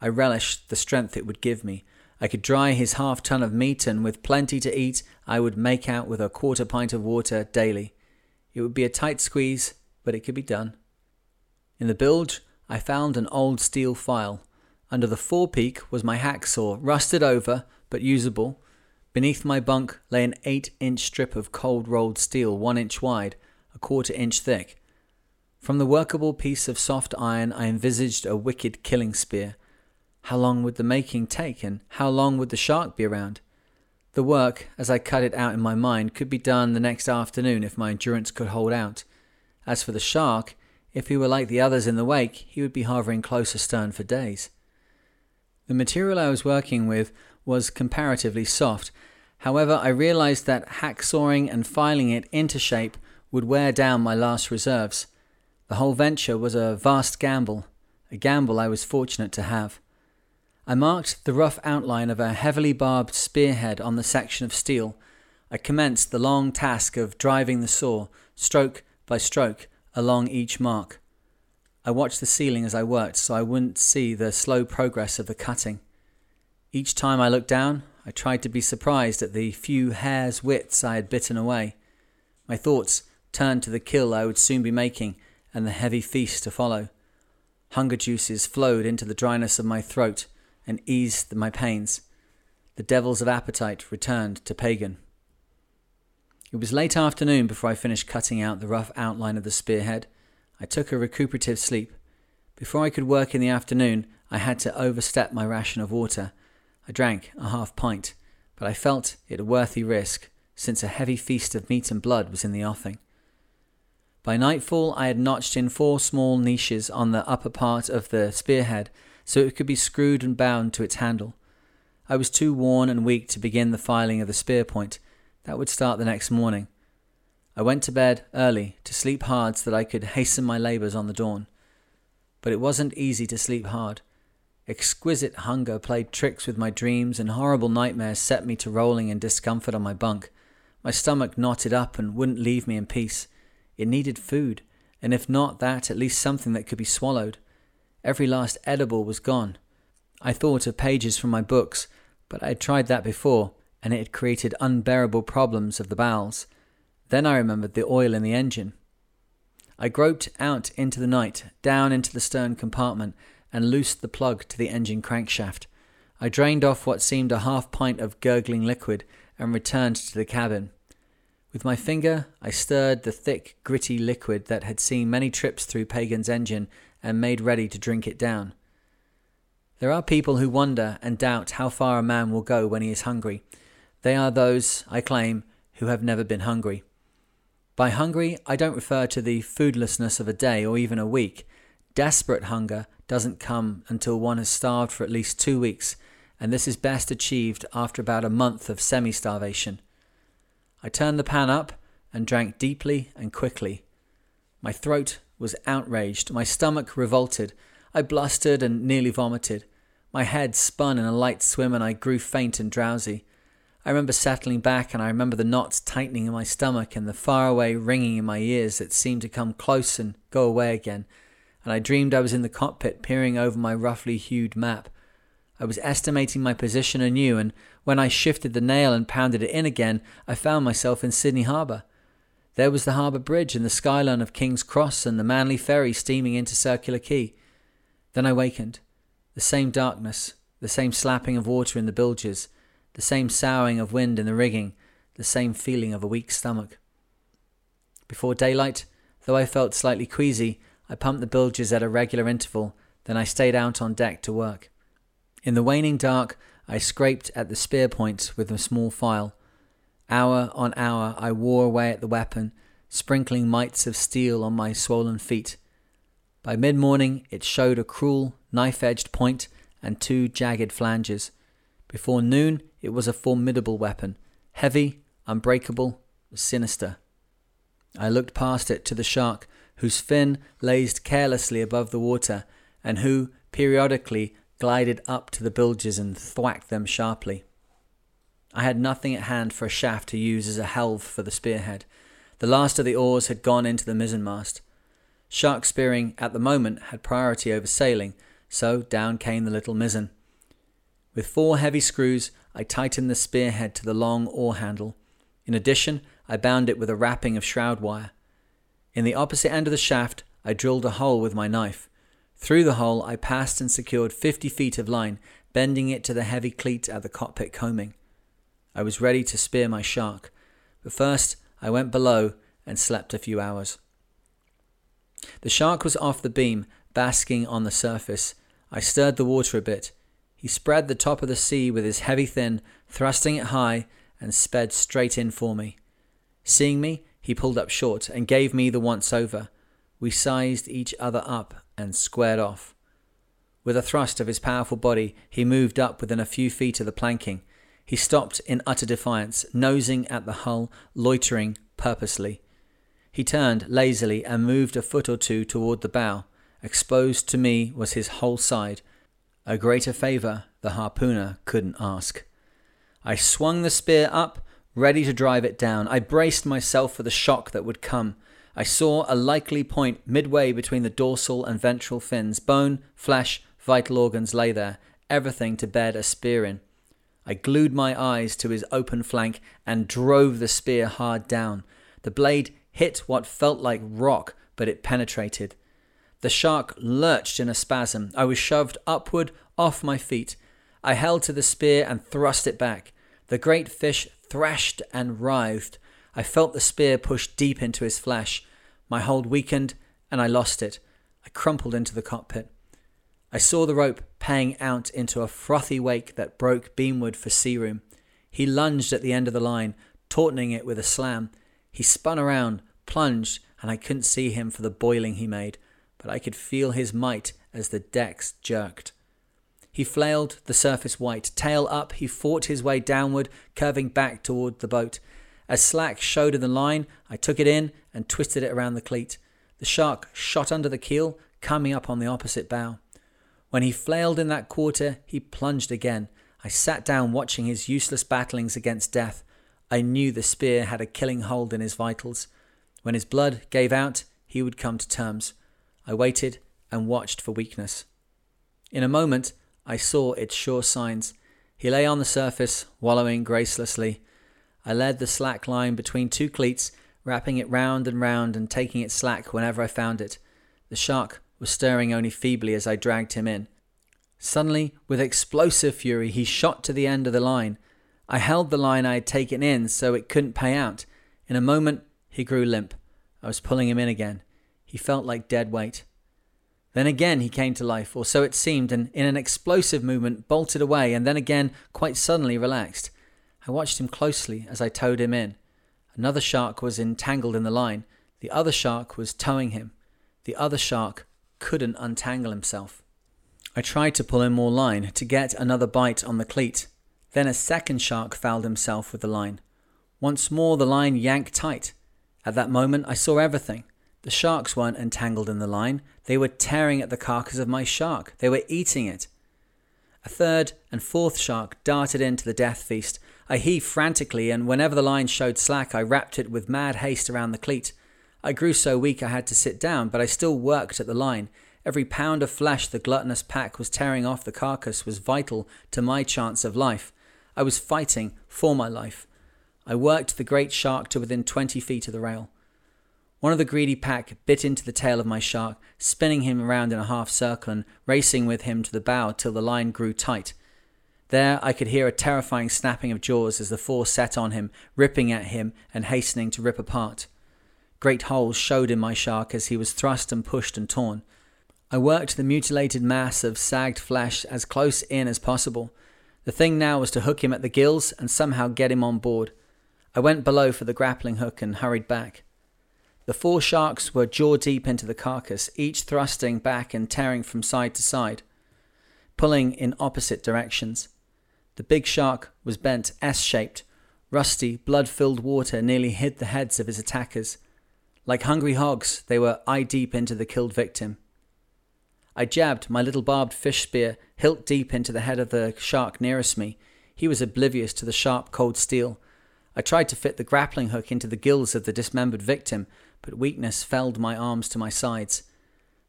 I relished the strength it would give me. I could dry his half ton of meat, and with plenty to eat, I would make out with a quarter pint of water daily. It would be a tight squeeze, but it could be done. In the bilge, I found an old steel file. Under the forepeak was my hacksaw, rusted over, but usable. Beneath my bunk lay an eight inch strip of cold rolled steel, one inch wide, a quarter inch thick. From the workable piece of soft iron, I envisaged a wicked killing spear. How long would the making take, and how long would the shark be around? The work, as I cut it out in my mind, could be done the next afternoon if my endurance could hold out. As for the shark, if he were like the others in the wake, he would be hovering close astern for days. The material I was working with was comparatively soft. However, I realized that hacksawing and filing it into shape would wear down my last reserves. The whole venture was a vast gamble, a gamble I was fortunate to have. I marked the rough outline of a heavily barbed spearhead on the section of steel. I commenced the long task of driving the saw, stroke by stroke, along each mark. I watched the ceiling as I worked so I wouldn't see the slow progress of the cutting. Each time I looked down, I tried to be surprised at the few hairs' widths I had bitten away. My thoughts turned to the kill I would soon be making and the heavy feast to follow. Hunger juices flowed into the dryness of my throat and eased my pains. The devils of appetite returned to pagan. It was late afternoon before I finished cutting out the rough outline of the spearhead. I took a recuperative sleep. Before I could work in the afternoon, I had to overstep my ration of water. I drank a half pint, but I felt it a worthy risk, since a heavy feast of meat and blood was in the offing. By nightfall, I had notched in four small niches on the upper part of the spearhead so it could be screwed and bound to its handle. I was too worn and weak to begin the filing of the spear point. That would start the next morning. I went to bed early to sleep hard so that I could hasten my labours on the dawn. But it wasn't easy to sleep hard. Exquisite hunger played tricks with my dreams, and horrible nightmares set me to rolling in discomfort on my bunk. My stomach knotted up and wouldn't leave me in peace. It needed food, and if not that, at least something that could be swallowed. Every last edible was gone. I thought of pages from my books, but I had tried that before, and it had created unbearable problems of the bowels. Then I remembered the oil in the engine. I groped out into the night, down into the stern compartment, and loosed the plug to the engine crankshaft. I drained off what seemed a half pint of gurgling liquid and returned to the cabin. With my finger, I stirred the thick, gritty liquid that had seen many trips through Pagan's engine and made ready to drink it down. There are people who wonder and doubt how far a man will go when he is hungry. They are those, I claim, who have never been hungry. By hungry, I don't refer to the foodlessness of a day or even a week. Desperate hunger doesn't come until one has starved for at least two weeks, and this is best achieved after about a month of semi starvation. I turned the pan up and drank deeply and quickly. My throat was outraged, my stomach revolted. I blustered and nearly vomited. My head spun in a light swim and I grew faint and drowsy. I remember settling back and I remember the knots tightening in my stomach and the faraway ringing in my ears that seemed to come close and go away again. And I dreamed I was in the cockpit peering over my roughly hewed map. I was estimating my position anew, and when I shifted the nail and pounded it in again, I found myself in Sydney Harbour. There was the harbour bridge and the skyline of King's Cross and the Manly ferry steaming into Circular Quay. Then I wakened. The same darkness, the same slapping of water in the bilges, the same soughing of wind in the rigging, the same feeling of a weak stomach. Before daylight, though I felt slightly queasy, I pumped the bilges at a regular interval, then I stayed out on deck to work. In the waning dark, I scraped at the spear point with a small file. Hour on hour, I wore away at the weapon, sprinkling mites of steel on my swollen feet. By mid morning, it showed a cruel, knife edged point and two jagged flanges. Before noon, it was a formidable weapon, heavy, unbreakable, sinister. I looked past it to the shark, whose fin lazed carelessly above the water, and who, periodically, glided up to the bilges and thwacked them sharply. I had nothing at hand for a shaft to use as a helve for the spearhead. The last of the oars had gone into the mizzenmast. Shark spearing at the moment had priority over sailing, so down came the little mizzen. With four heavy screws, I tightened the spearhead to the long oar handle. In addition, I bound it with a wrapping of shroud wire. In the opposite end of the shaft, I drilled a hole with my knife. Through the hole, I passed and secured 50 feet of line, bending it to the heavy cleat at the cockpit coaming. I was ready to spear my shark, but first I went below and slept a few hours. The shark was off the beam, basking on the surface. I stirred the water a bit. He spread the top of the sea with his heavy fin, thrusting it high, and sped straight in for me. Seeing me, he pulled up short and gave me the once over. We sized each other up and squared off. With a thrust of his powerful body, he moved up within a few feet of the planking. He stopped in utter defiance, nosing at the hull, loitering purposely. He turned lazily and moved a foot or two toward the bow. Exposed to me was his whole side. A greater favour the harpooner couldn't ask. I swung the spear up, ready to drive it down. I braced myself for the shock that would come. I saw a likely point midway between the dorsal and ventral fins. Bone, flesh, vital organs lay there, everything to bed a spear in. I glued my eyes to his open flank and drove the spear hard down. The blade hit what felt like rock, but it penetrated. The shark lurched in a spasm. I was shoved upward off my feet. I held to the spear and thrust it back. The great fish thrashed and writhed. I felt the spear push deep into his flesh. My hold weakened, and I lost it. I crumpled into the cockpit. I saw the rope paying out into a frothy wake that broke beamward for sea room. He lunged at the end of the line, tautening it with a slam. He spun around, plunged, and I couldn't see him for the boiling he made, but I could feel his might as the decks jerked. He flailed the surface white. Tail up, he fought his way downward, curving back toward the boat. As slack showed in the line, I took it in and twisted it around the cleat. The shark shot under the keel, coming up on the opposite bow. When he flailed in that quarter, he plunged again. I sat down watching his useless battlings against death. I knew the spear had a killing hold in his vitals. When his blood gave out, he would come to terms. I waited and watched for weakness. In a moment, I saw its sure signs. He lay on the surface, wallowing gracelessly. I led the slack line between two cleats, wrapping it round and round and taking it slack whenever I found it. The shark was stirring only feebly as I dragged him in. Suddenly, with explosive fury, he shot to the end of the line. I held the line I had taken in so it couldn't pay out. In a moment, he grew limp. I was pulling him in again. He felt like dead weight. Then again he came to life, or so it seemed, and in an explosive movement bolted away, and then again quite suddenly relaxed. I watched him closely as I towed him in. Another shark was entangled in the line. The other shark was towing him. The other shark couldn't untangle himself. I tried to pull in more line to get another bite on the cleat, then a second shark fouled himself with the line. Once more the line yanked tight. At that moment I saw everything. The sharks weren't entangled in the line, they were tearing at the carcass of my shark. They were eating it. A third and fourth shark darted into the death feast. I heaved frantically, and whenever the line showed slack, I wrapped it with mad haste around the cleat. I grew so weak I had to sit down, but I still worked at the line. Every pound of flesh the gluttonous pack was tearing off the carcass was vital to my chance of life. I was fighting for my life. I worked the great shark to within 20 feet of the rail. One of the greedy pack bit into the tail of my shark, spinning him around in a half circle and racing with him to the bow till the line grew tight. There I could hear a terrifying snapping of jaws as the four set on him, ripping at him and hastening to rip apart. Great holes showed in my shark as he was thrust and pushed and torn. I worked the mutilated mass of sagged flesh as close in as possible. The thing now was to hook him at the gills and somehow get him on board. I went below for the grappling hook and hurried back. The four sharks were jaw deep into the carcass, each thrusting back and tearing from side to side, pulling in opposite directions. The big shark was bent S shaped. Rusty, blood filled water nearly hid the heads of his attackers. Like hungry hogs, they were eye deep into the killed victim. I jabbed my little barbed fish spear hilt deep into the head of the shark nearest me. He was oblivious to the sharp, cold steel. I tried to fit the grappling hook into the gills of the dismembered victim, but weakness felled my arms to my sides.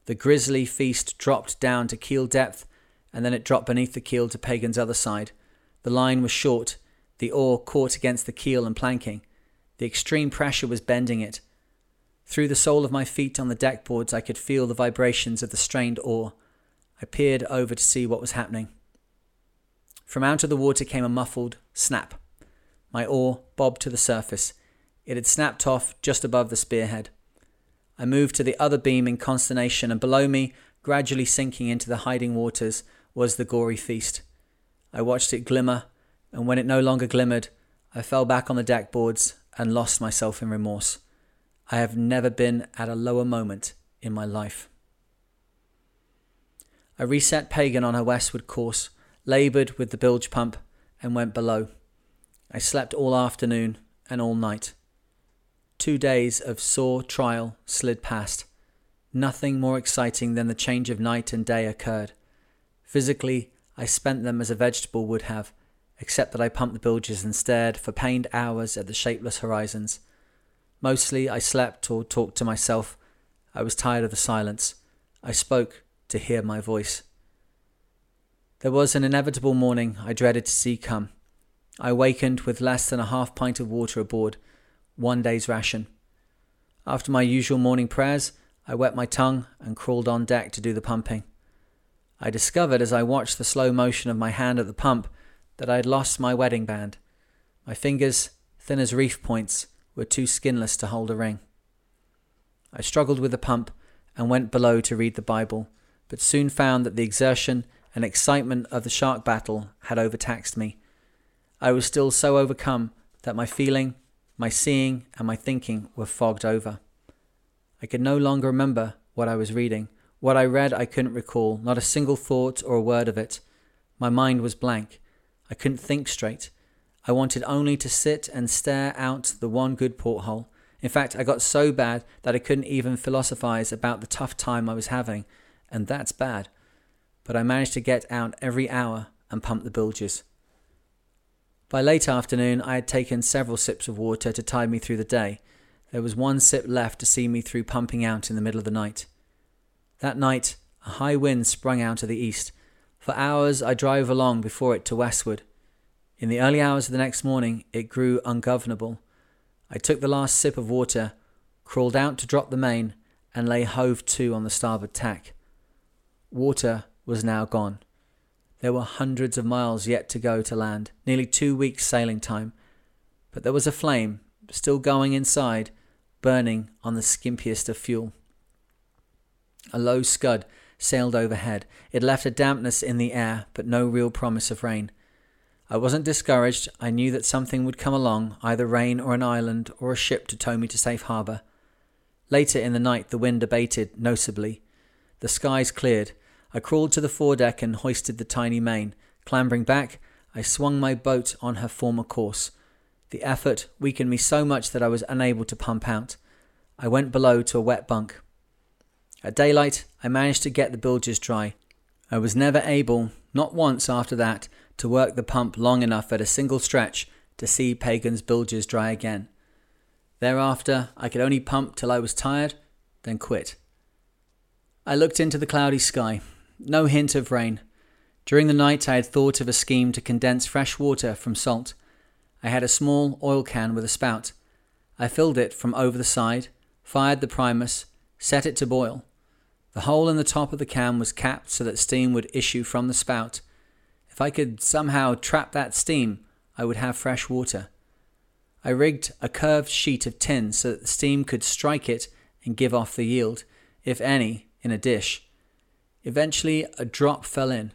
The grisly feast dropped down to keel depth, and then it dropped beneath the keel to Pagan's other side. The line was short, the oar caught against the keel and planking. The extreme pressure was bending it. Through the sole of my feet on the deck boards, I could feel the vibrations of the strained oar. I peered over to see what was happening. From out of the water came a muffled snap. My oar bobbed to the surface. It had snapped off just above the spearhead. I moved to the other beam in consternation, and below me, gradually sinking into the hiding waters, was the gory feast. I watched it glimmer, and when it no longer glimmered, I fell back on the deck boards and lost myself in remorse. I have never been at a lower moment in my life. I reset Pagan on her westward course, laboured with the bilge pump, and went below. I slept all afternoon and all night. Two days of sore trial slid past. Nothing more exciting than the change of night and day occurred. Physically, I spent them as a vegetable would have, except that I pumped the bilges and stared for pained hours at the shapeless horizons. Mostly I slept or talked to myself. I was tired of the silence. I spoke to hear my voice. There was an inevitable morning I dreaded to see come. I awakened with less than a half pint of water aboard, one day's ration. After my usual morning prayers, I wet my tongue and crawled on deck to do the pumping. I discovered as I watched the slow motion of my hand at the pump that I had lost my wedding band. My fingers, thin as reef points, were too skinless to hold a ring. I struggled with the pump and went below to read the Bible, but soon found that the exertion and excitement of the shark battle had overtaxed me. I was still so overcome that my feeling, my seeing, and my thinking were fogged over. I could no longer remember what I was reading. What I read I couldn't recall, not a single thought or a word of it. My mind was blank. I couldn't think straight. I wanted only to sit and stare out the one good porthole. In fact, I got so bad that I couldn't even philosophize about the tough time I was having, and that's bad. But I managed to get out every hour and pump the bilges. By late afternoon, I had taken several sips of water to tide me through the day. There was one sip left to see me through pumping out in the middle of the night. That night, a high wind sprung out of the east. For hours I drove along before it to westward. In the early hours of the next morning, it grew ungovernable. I took the last sip of water, crawled out to drop the main, and lay hove to on the starboard tack. Water was now gone. There were hundreds of miles yet to go to land, nearly two weeks' sailing time. But there was a flame, still going inside, burning on the skimpiest of fuel. A low scud sailed overhead. It left a dampness in the air, but no real promise of rain. I wasn't discouraged. I knew that something would come along, either rain or an island or a ship to tow me to safe harbour. Later in the night, the wind abated noticeably. The skies cleared. I crawled to the foredeck and hoisted the tiny main. Clambering back, I swung my boat on her former course. The effort weakened me so much that I was unable to pump out. I went below to a wet bunk. At daylight, I managed to get the bilges dry. I was never able, not once after that, to work the pump long enough at a single stretch to see Pagan's bilges dry again. Thereafter, I could only pump till I was tired, then quit. I looked into the cloudy sky. No hint of rain. During the night, I had thought of a scheme to condense fresh water from salt. I had a small oil can with a spout. I filled it from over the side, fired the primus, set it to boil. The hole in the top of the can was capped so that steam would issue from the spout if I could somehow trap that steam, I would have fresh water. I rigged a curved sheet of tin so that the steam could strike it and give off the yield, if any, in a dish. Eventually, a drop fell in.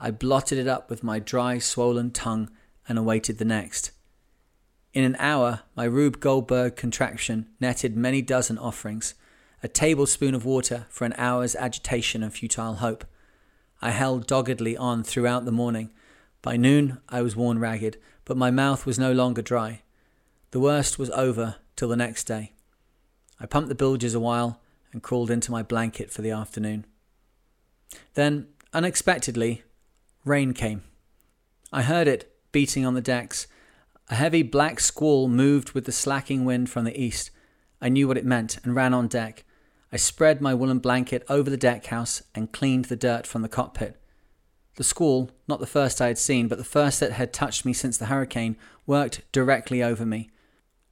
I blotted it up with my dry, swollen tongue and awaited the next. In an hour, my Rube Goldberg contraption netted many dozen offerings, a tablespoon of water for an hour's agitation and futile hope. I held doggedly on throughout the morning. By noon, I was worn ragged, but my mouth was no longer dry. The worst was over till the next day. I pumped the bilges a while and crawled into my blanket for the afternoon. Then, unexpectedly, rain came. I heard it beating on the decks. A heavy black squall moved with the slacking wind from the east. I knew what it meant and ran on deck. I spread my woolen blanket over the deck house and cleaned the dirt from the cockpit. The squall, not the first I had seen, but the first that had touched me since the hurricane, worked directly over me.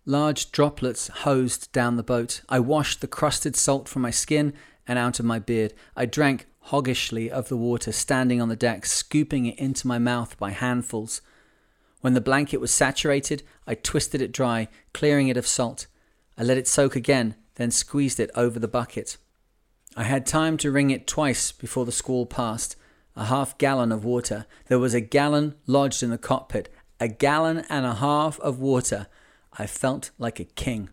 Large droplets hosed down the boat. I washed the crusted salt from my skin and out of my beard. I drank hoggishly of the water standing on the deck, scooping it into my mouth by handfuls. When the blanket was saturated, I twisted it dry, clearing it of salt. I let it soak again, then squeezed it over the bucket. I had time to wring it twice before the squall passed. A half gallon of water. There was a gallon lodged in the cockpit. A gallon and a half of water. I felt like a king.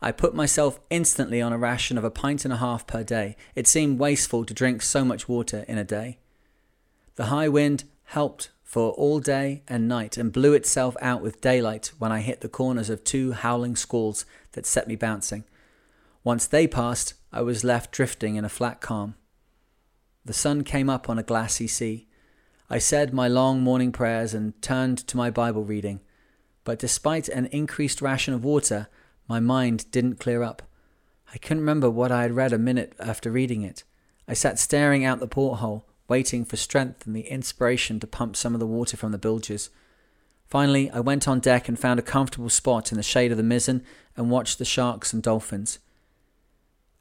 I put myself instantly on a ration of a pint and a half per day. It seemed wasteful to drink so much water in a day. The high wind helped for all day and night and blew itself out with daylight when I hit the corners of two howling squalls that set me bouncing. Once they passed, I was left drifting in a flat calm. The sun came up on a glassy sea. I said my long morning prayers and turned to my Bible reading. But despite an increased ration of water, my mind didn't clear up. I couldn't remember what I had read a minute after reading it. I sat staring out the porthole, waiting for strength and the inspiration to pump some of the water from the bilges. Finally, I went on deck and found a comfortable spot in the shade of the mizzen and watched the sharks and dolphins.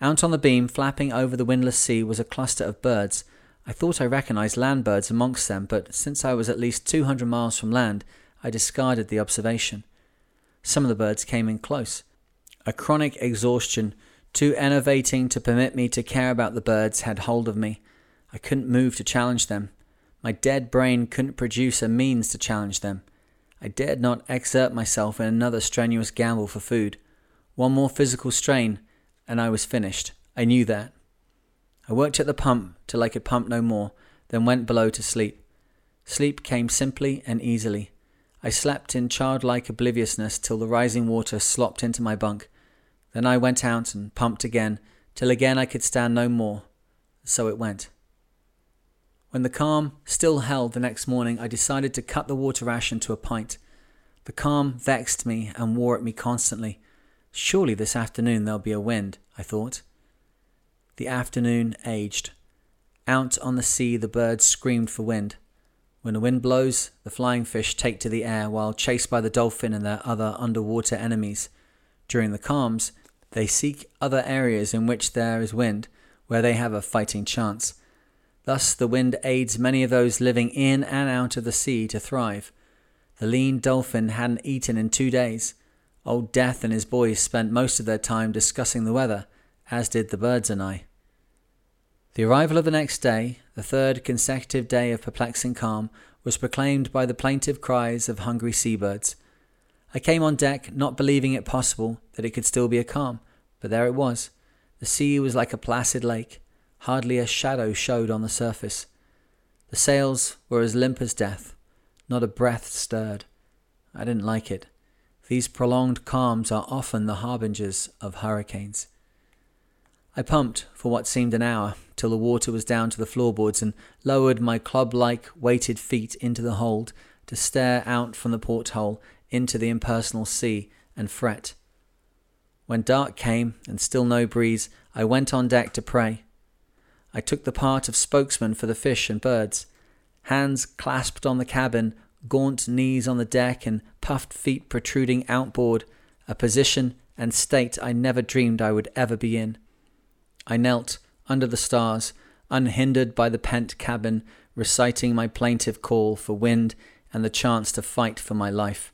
Out on the beam, flapping over the windless sea, was a cluster of birds. I thought I recognized land birds amongst them, but since I was at least 200 miles from land, I discarded the observation. Some of the birds came in close. A chronic exhaustion, too enervating to permit me to care about the birds, had hold of me. I couldn't move to challenge them. My dead brain couldn't produce a means to challenge them. I dared not exert myself in another strenuous gamble for food. One more physical strain, and I was finished. I knew that. I worked at the pump till I could pump no more, then went below to sleep. Sleep came simply and easily. I slept in childlike obliviousness till the rising water slopped into my bunk. Then I went out and pumped again, till again I could stand no more. So it went. When the calm still held the next morning, I decided to cut the water ration to a pint. The calm vexed me and wore at me constantly. Surely this afternoon there'll be a wind, I thought. The afternoon aged. Out on the sea the birds screamed for wind. When the wind blows, the flying fish take to the air while chased by the dolphin and their other underwater enemies. During the calms, they seek other areas in which there is wind, where they have a fighting chance. Thus, the wind aids many of those living in and out of the sea to thrive. The lean dolphin hadn't eaten in two days. Old Death and his boys spent most of their time discussing the weather, as did the birds and I. The arrival of the next day, the third consecutive day of perplexing calm, was proclaimed by the plaintive cries of hungry seabirds. I came on deck, not believing it possible that it could still be a calm, but there it was. The sea was like a placid lake. Hardly a shadow showed on the surface. The sails were as limp as death. Not a breath stirred. I didn't like it. These prolonged calms are often the harbingers of hurricanes. I pumped for what seemed an hour till the water was down to the floorboards and lowered my club like weighted feet into the hold to stare out from the porthole into the impersonal sea and fret. When dark came and still no breeze, I went on deck to pray. I took the part of spokesman for the fish and birds. Hands clasped on the cabin, gaunt knees on the deck, and puffed feet protruding outboard, a position and state I never dreamed I would ever be in. I knelt under the stars, unhindered by the pent cabin, reciting my plaintive call for wind and the chance to fight for my life.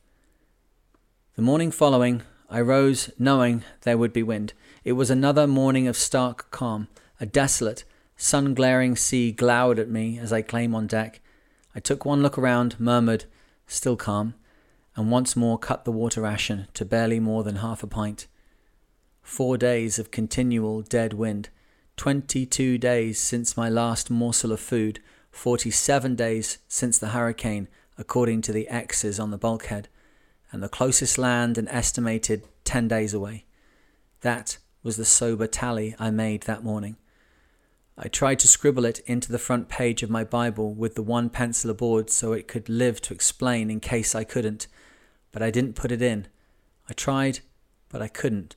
The morning following, I rose knowing there would be wind. It was another morning of stark calm, a desolate, sun glaring sea glowered at me as I came on deck. I took one look around, murmured, still calm, and once more cut the water ration to barely more than half a pint. Four days of continual dead wind, twenty two days since my last morsel of food, forty seven days since the hurricane, according to the X's on the bulkhead, and the closest land an estimated ten days away. That was the sober tally I made that morning. I tried to scribble it into the front page of my Bible with the one pencil aboard so it could live to explain in case I couldn't, but I didn't put it in. I tried, but I couldn't.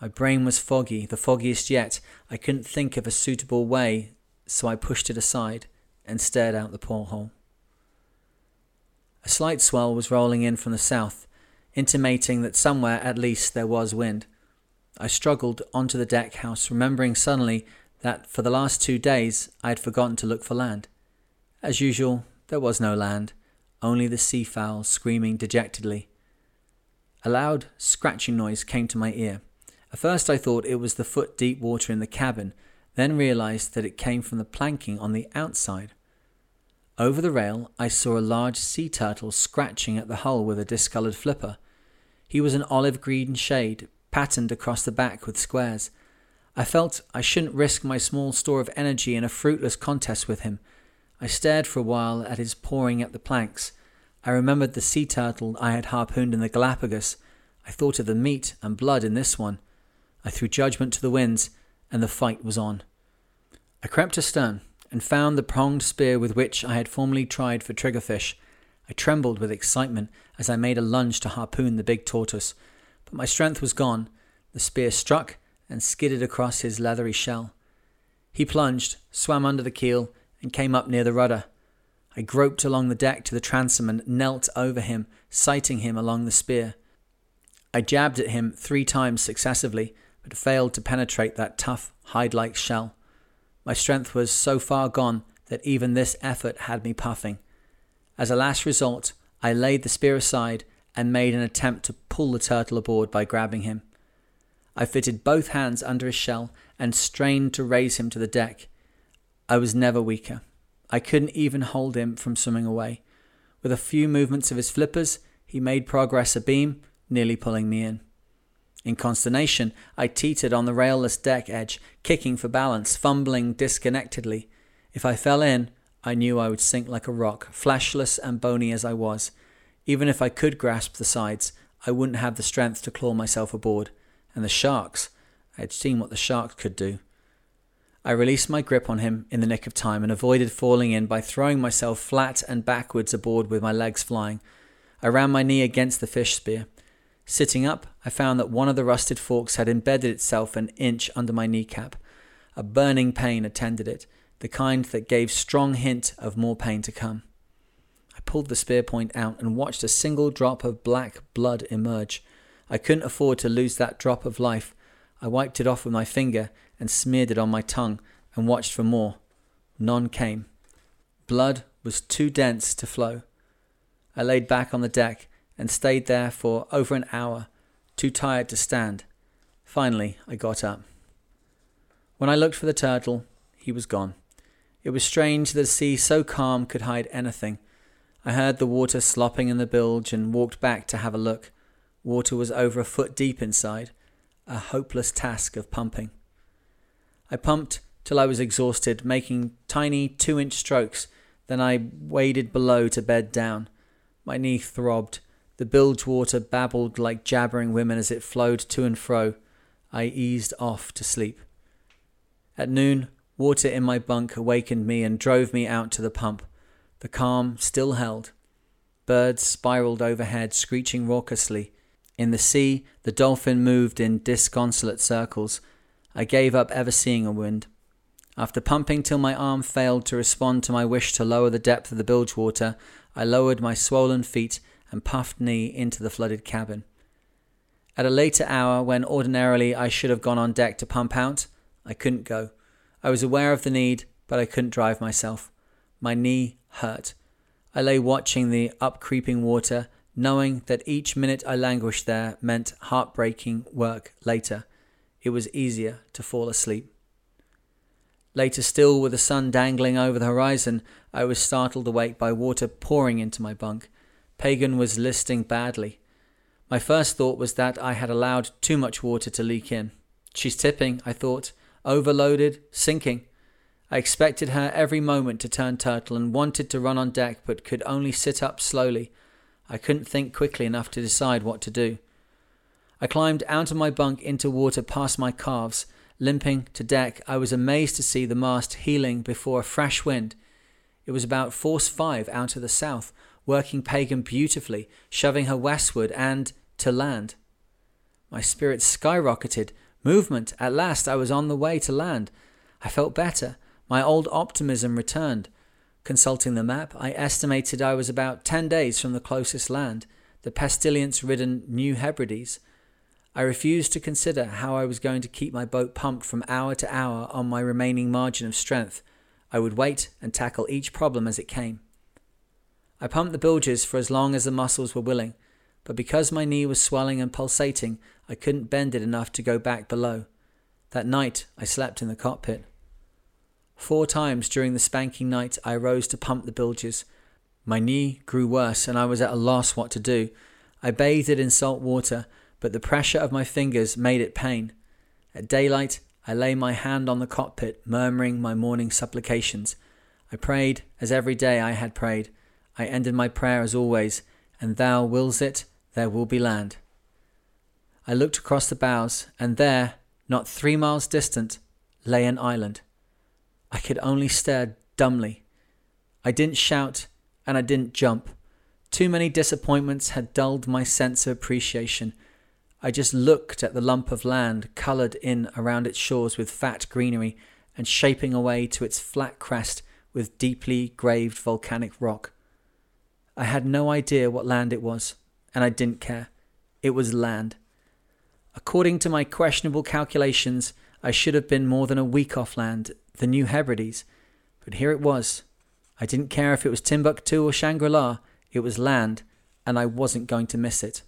My brain was foggy, the foggiest yet. I couldn't think of a suitable way, so I pushed it aside and stared out the porthole. A slight swell was rolling in from the south, intimating that somewhere at least there was wind. I struggled onto the deck house, remembering suddenly that for the last two days I had forgotten to look for land. As usual, there was no land, only the sea fowl screaming dejectedly. A loud scratching noise came to my ear. At first I thought it was the foot deep water in the cabin, then realized that it came from the planking on the outside. Over the rail, I saw a large sea turtle scratching at the hull with a discoloured flipper. He was an olive green shade, patterned across the back with squares. I felt I shouldn't risk my small store of energy in a fruitless contest with him. I stared for a while at his pawing at the planks. I remembered the sea turtle I had harpooned in the Galapagos. I thought of the meat and blood in this one. I threw judgment to the winds, and the fight was on. I crept astern and found the pronged spear with which I had formerly tried for triggerfish. I trembled with excitement as I made a lunge to harpoon the big tortoise, but my strength was gone. The spear struck and skidded across his leathery shell. He plunged, swam under the keel, and came up near the rudder. I groped along the deck to the transom and knelt over him, sighting him along the spear. I jabbed at him three times successively, but failed to penetrate that tough, hide like shell. My strength was so far gone that even this effort had me puffing. As a last result, I laid the spear aside and made an attempt to pull the turtle aboard by grabbing him. I fitted both hands under his shell and strained to raise him to the deck. I was never weaker. I couldn't even hold him from swimming away. With a few movements of his flippers, he made progress abeam, nearly pulling me in. In consternation, I teetered on the railless deck edge, kicking for balance, fumbling disconnectedly. If I fell in, I knew I would sink like a rock, fleshless and bony as I was. Even if I could grasp the sides, I wouldn't have the strength to claw myself aboard. And the sharks, I had seen what the sharks could do. I released my grip on him in the nick of time and avoided falling in by throwing myself flat and backwards aboard with my legs flying. I ran my knee against the fish spear. Sitting up, I found that one of the rusted forks had embedded itself an inch under my kneecap. A burning pain attended it, the kind that gave strong hint of more pain to come. I pulled the spear point out and watched a single drop of black blood emerge. I couldn't afford to lose that drop of life. I wiped it off with my finger and smeared it on my tongue and watched for more. None came. Blood was too dense to flow. I laid back on the deck and stayed there for over an hour, too tired to stand. Finally, I got up. When I looked for the turtle, he was gone. It was strange that a sea so calm could hide anything. I heard the water slopping in the bilge and walked back to have a look. Water was over a foot deep inside, a hopeless task of pumping. I pumped till I was exhausted, making tiny two inch strokes. Then I waded below to bed down. My knee throbbed. The bilge water babbled like jabbering women as it flowed to and fro. I eased off to sleep. At noon, water in my bunk awakened me and drove me out to the pump. The calm still held. Birds spiraled overhead, screeching raucously. In the sea, the dolphin moved in disconsolate circles. I gave up ever seeing a wind. After pumping till my arm failed to respond to my wish to lower the depth of the bilge water, I lowered my swollen feet and puffed knee into the flooded cabin. At a later hour, when ordinarily I should have gone on deck to pump out, I couldn't go. I was aware of the need, but I couldn't drive myself. My knee hurt. I lay watching the up creeping water, knowing that each minute I languished there meant heartbreaking work later it was easier to fall asleep. Later still, with the sun dangling over the horizon, I was startled awake by water pouring into my bunk. Pagan was listing badly. My first thought was that I had allowed too much water to leak in. She's tipping, I thought, overloaded, sinking. I expected her every moment to turn turtle and wanted to run on deck, but could only sit up slowly. I couldn't think quickly enough to decide what to do. I climbed out of my bunk into water past my calves. Limping to deck, I was amazed to see the mast heeling before a fresh wind. It was about force five out of the south, working Pagan beautifully, shoving her westward and to land. My spirits skyrocketed Movement. At last, I was on the way to land. I felt better. My old optimism returned. Consulting the map, I estimated I was about ten days from the closest land, the pestilence ridden New Hebrides. I refused to consider how I was going to keep my boat pumped from hour to hour on my remaining margin of strength. I would wait and tackle each problem as it came. I pumped the bilges for as long as the muscles were willing, but because my knee was swelling and pulsating, I couldn't bend it enough to go back below. That night, I slept in the cockpit. Four times during the spanking night, I rose to pump the bilges. My knee grew worse, and I was at a loss what to do. I bathed it in salt water, but the pressure of my fingers made it pain. At daylight, I lay my hand on the cockpit, murmuring my morning supplications. I prayed as every day I had prayed. I ended my prayer as always, and thou wills it, there will be land. I looked across the bows, and there, not three miles distant, lay an island. I could only stare dumbly. I didn't shout, and I didn't jump. Too many disappointments had dulled my sense of appreciation. I just looked at the lump of land coloured in around its shores with fat greenery and shaping away to its flat crest with deeply graved volcanic rock. I had no idea what land it was, and I didn't care. It was land. According to my questionable calculations, I should have been more than a week off land, the New Hebrides. But here it was. I didn't care if it was Timbuktu or Shangri La, it was land, and I wasn't going to miss it.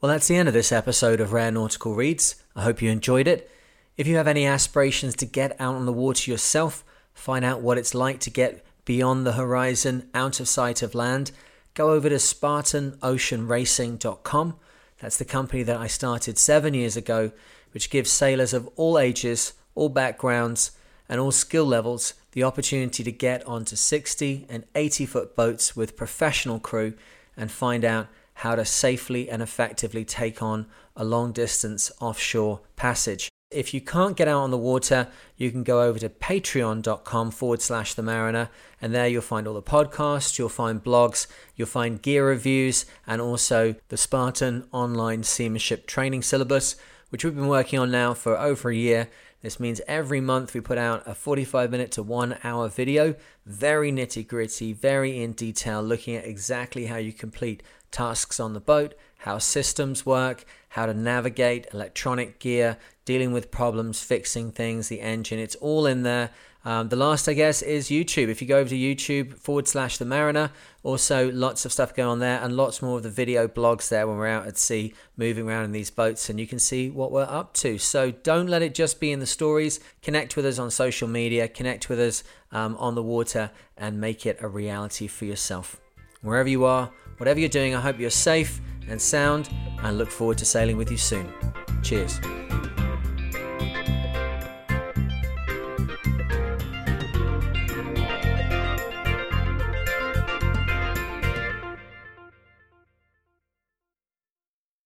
Well, that's the end of this episode of Rare Nautical Reads. I hope you enjoyed it. If you have any aspirations to get out on the water yourself, find out what it's like to get beyond the horizon, out of sight of land, go over to SpartanOceanRacing.com. That's the company that I started seven years ago, which gives sailors of all ages, all backgrounds, and all skill levels the opportunity to get onto 60 and 80 foot boats with professional crew and find out how to safely and effectively take on a long distance offshore passage. If you can't get out on the water, you can go over to patreon.com forward slash the mariner, and there you'll find all the podcasts, you'll find blogs, you'll find gear reviews, and also the Spartan online seamanship training syllabus, which we've been working on now for over a year. This means every month we put out a 45 minute to one hour video, very nitty gritty, very in detail, looking at exactly how you complete tasks on the boat, how systems work, how to navigate electronic gear, dealing with problems, fixing things, the engine. It's all in there. Um, the last, I guess, is YouTube. If you go over to YouTube forward slash the Mariner, also lots of stuff going on there and lots more of the video blogs there when we're out at sea moving around in these boats and you can see what we're up to. So don't let it just be in the stories. Connect with us on social media, connect with us um, on the water, and make it a reality for yourself. Wherever you are, whatever you're doing, I hope you're safe and sound and look forward to sailing with you soon. Cheers.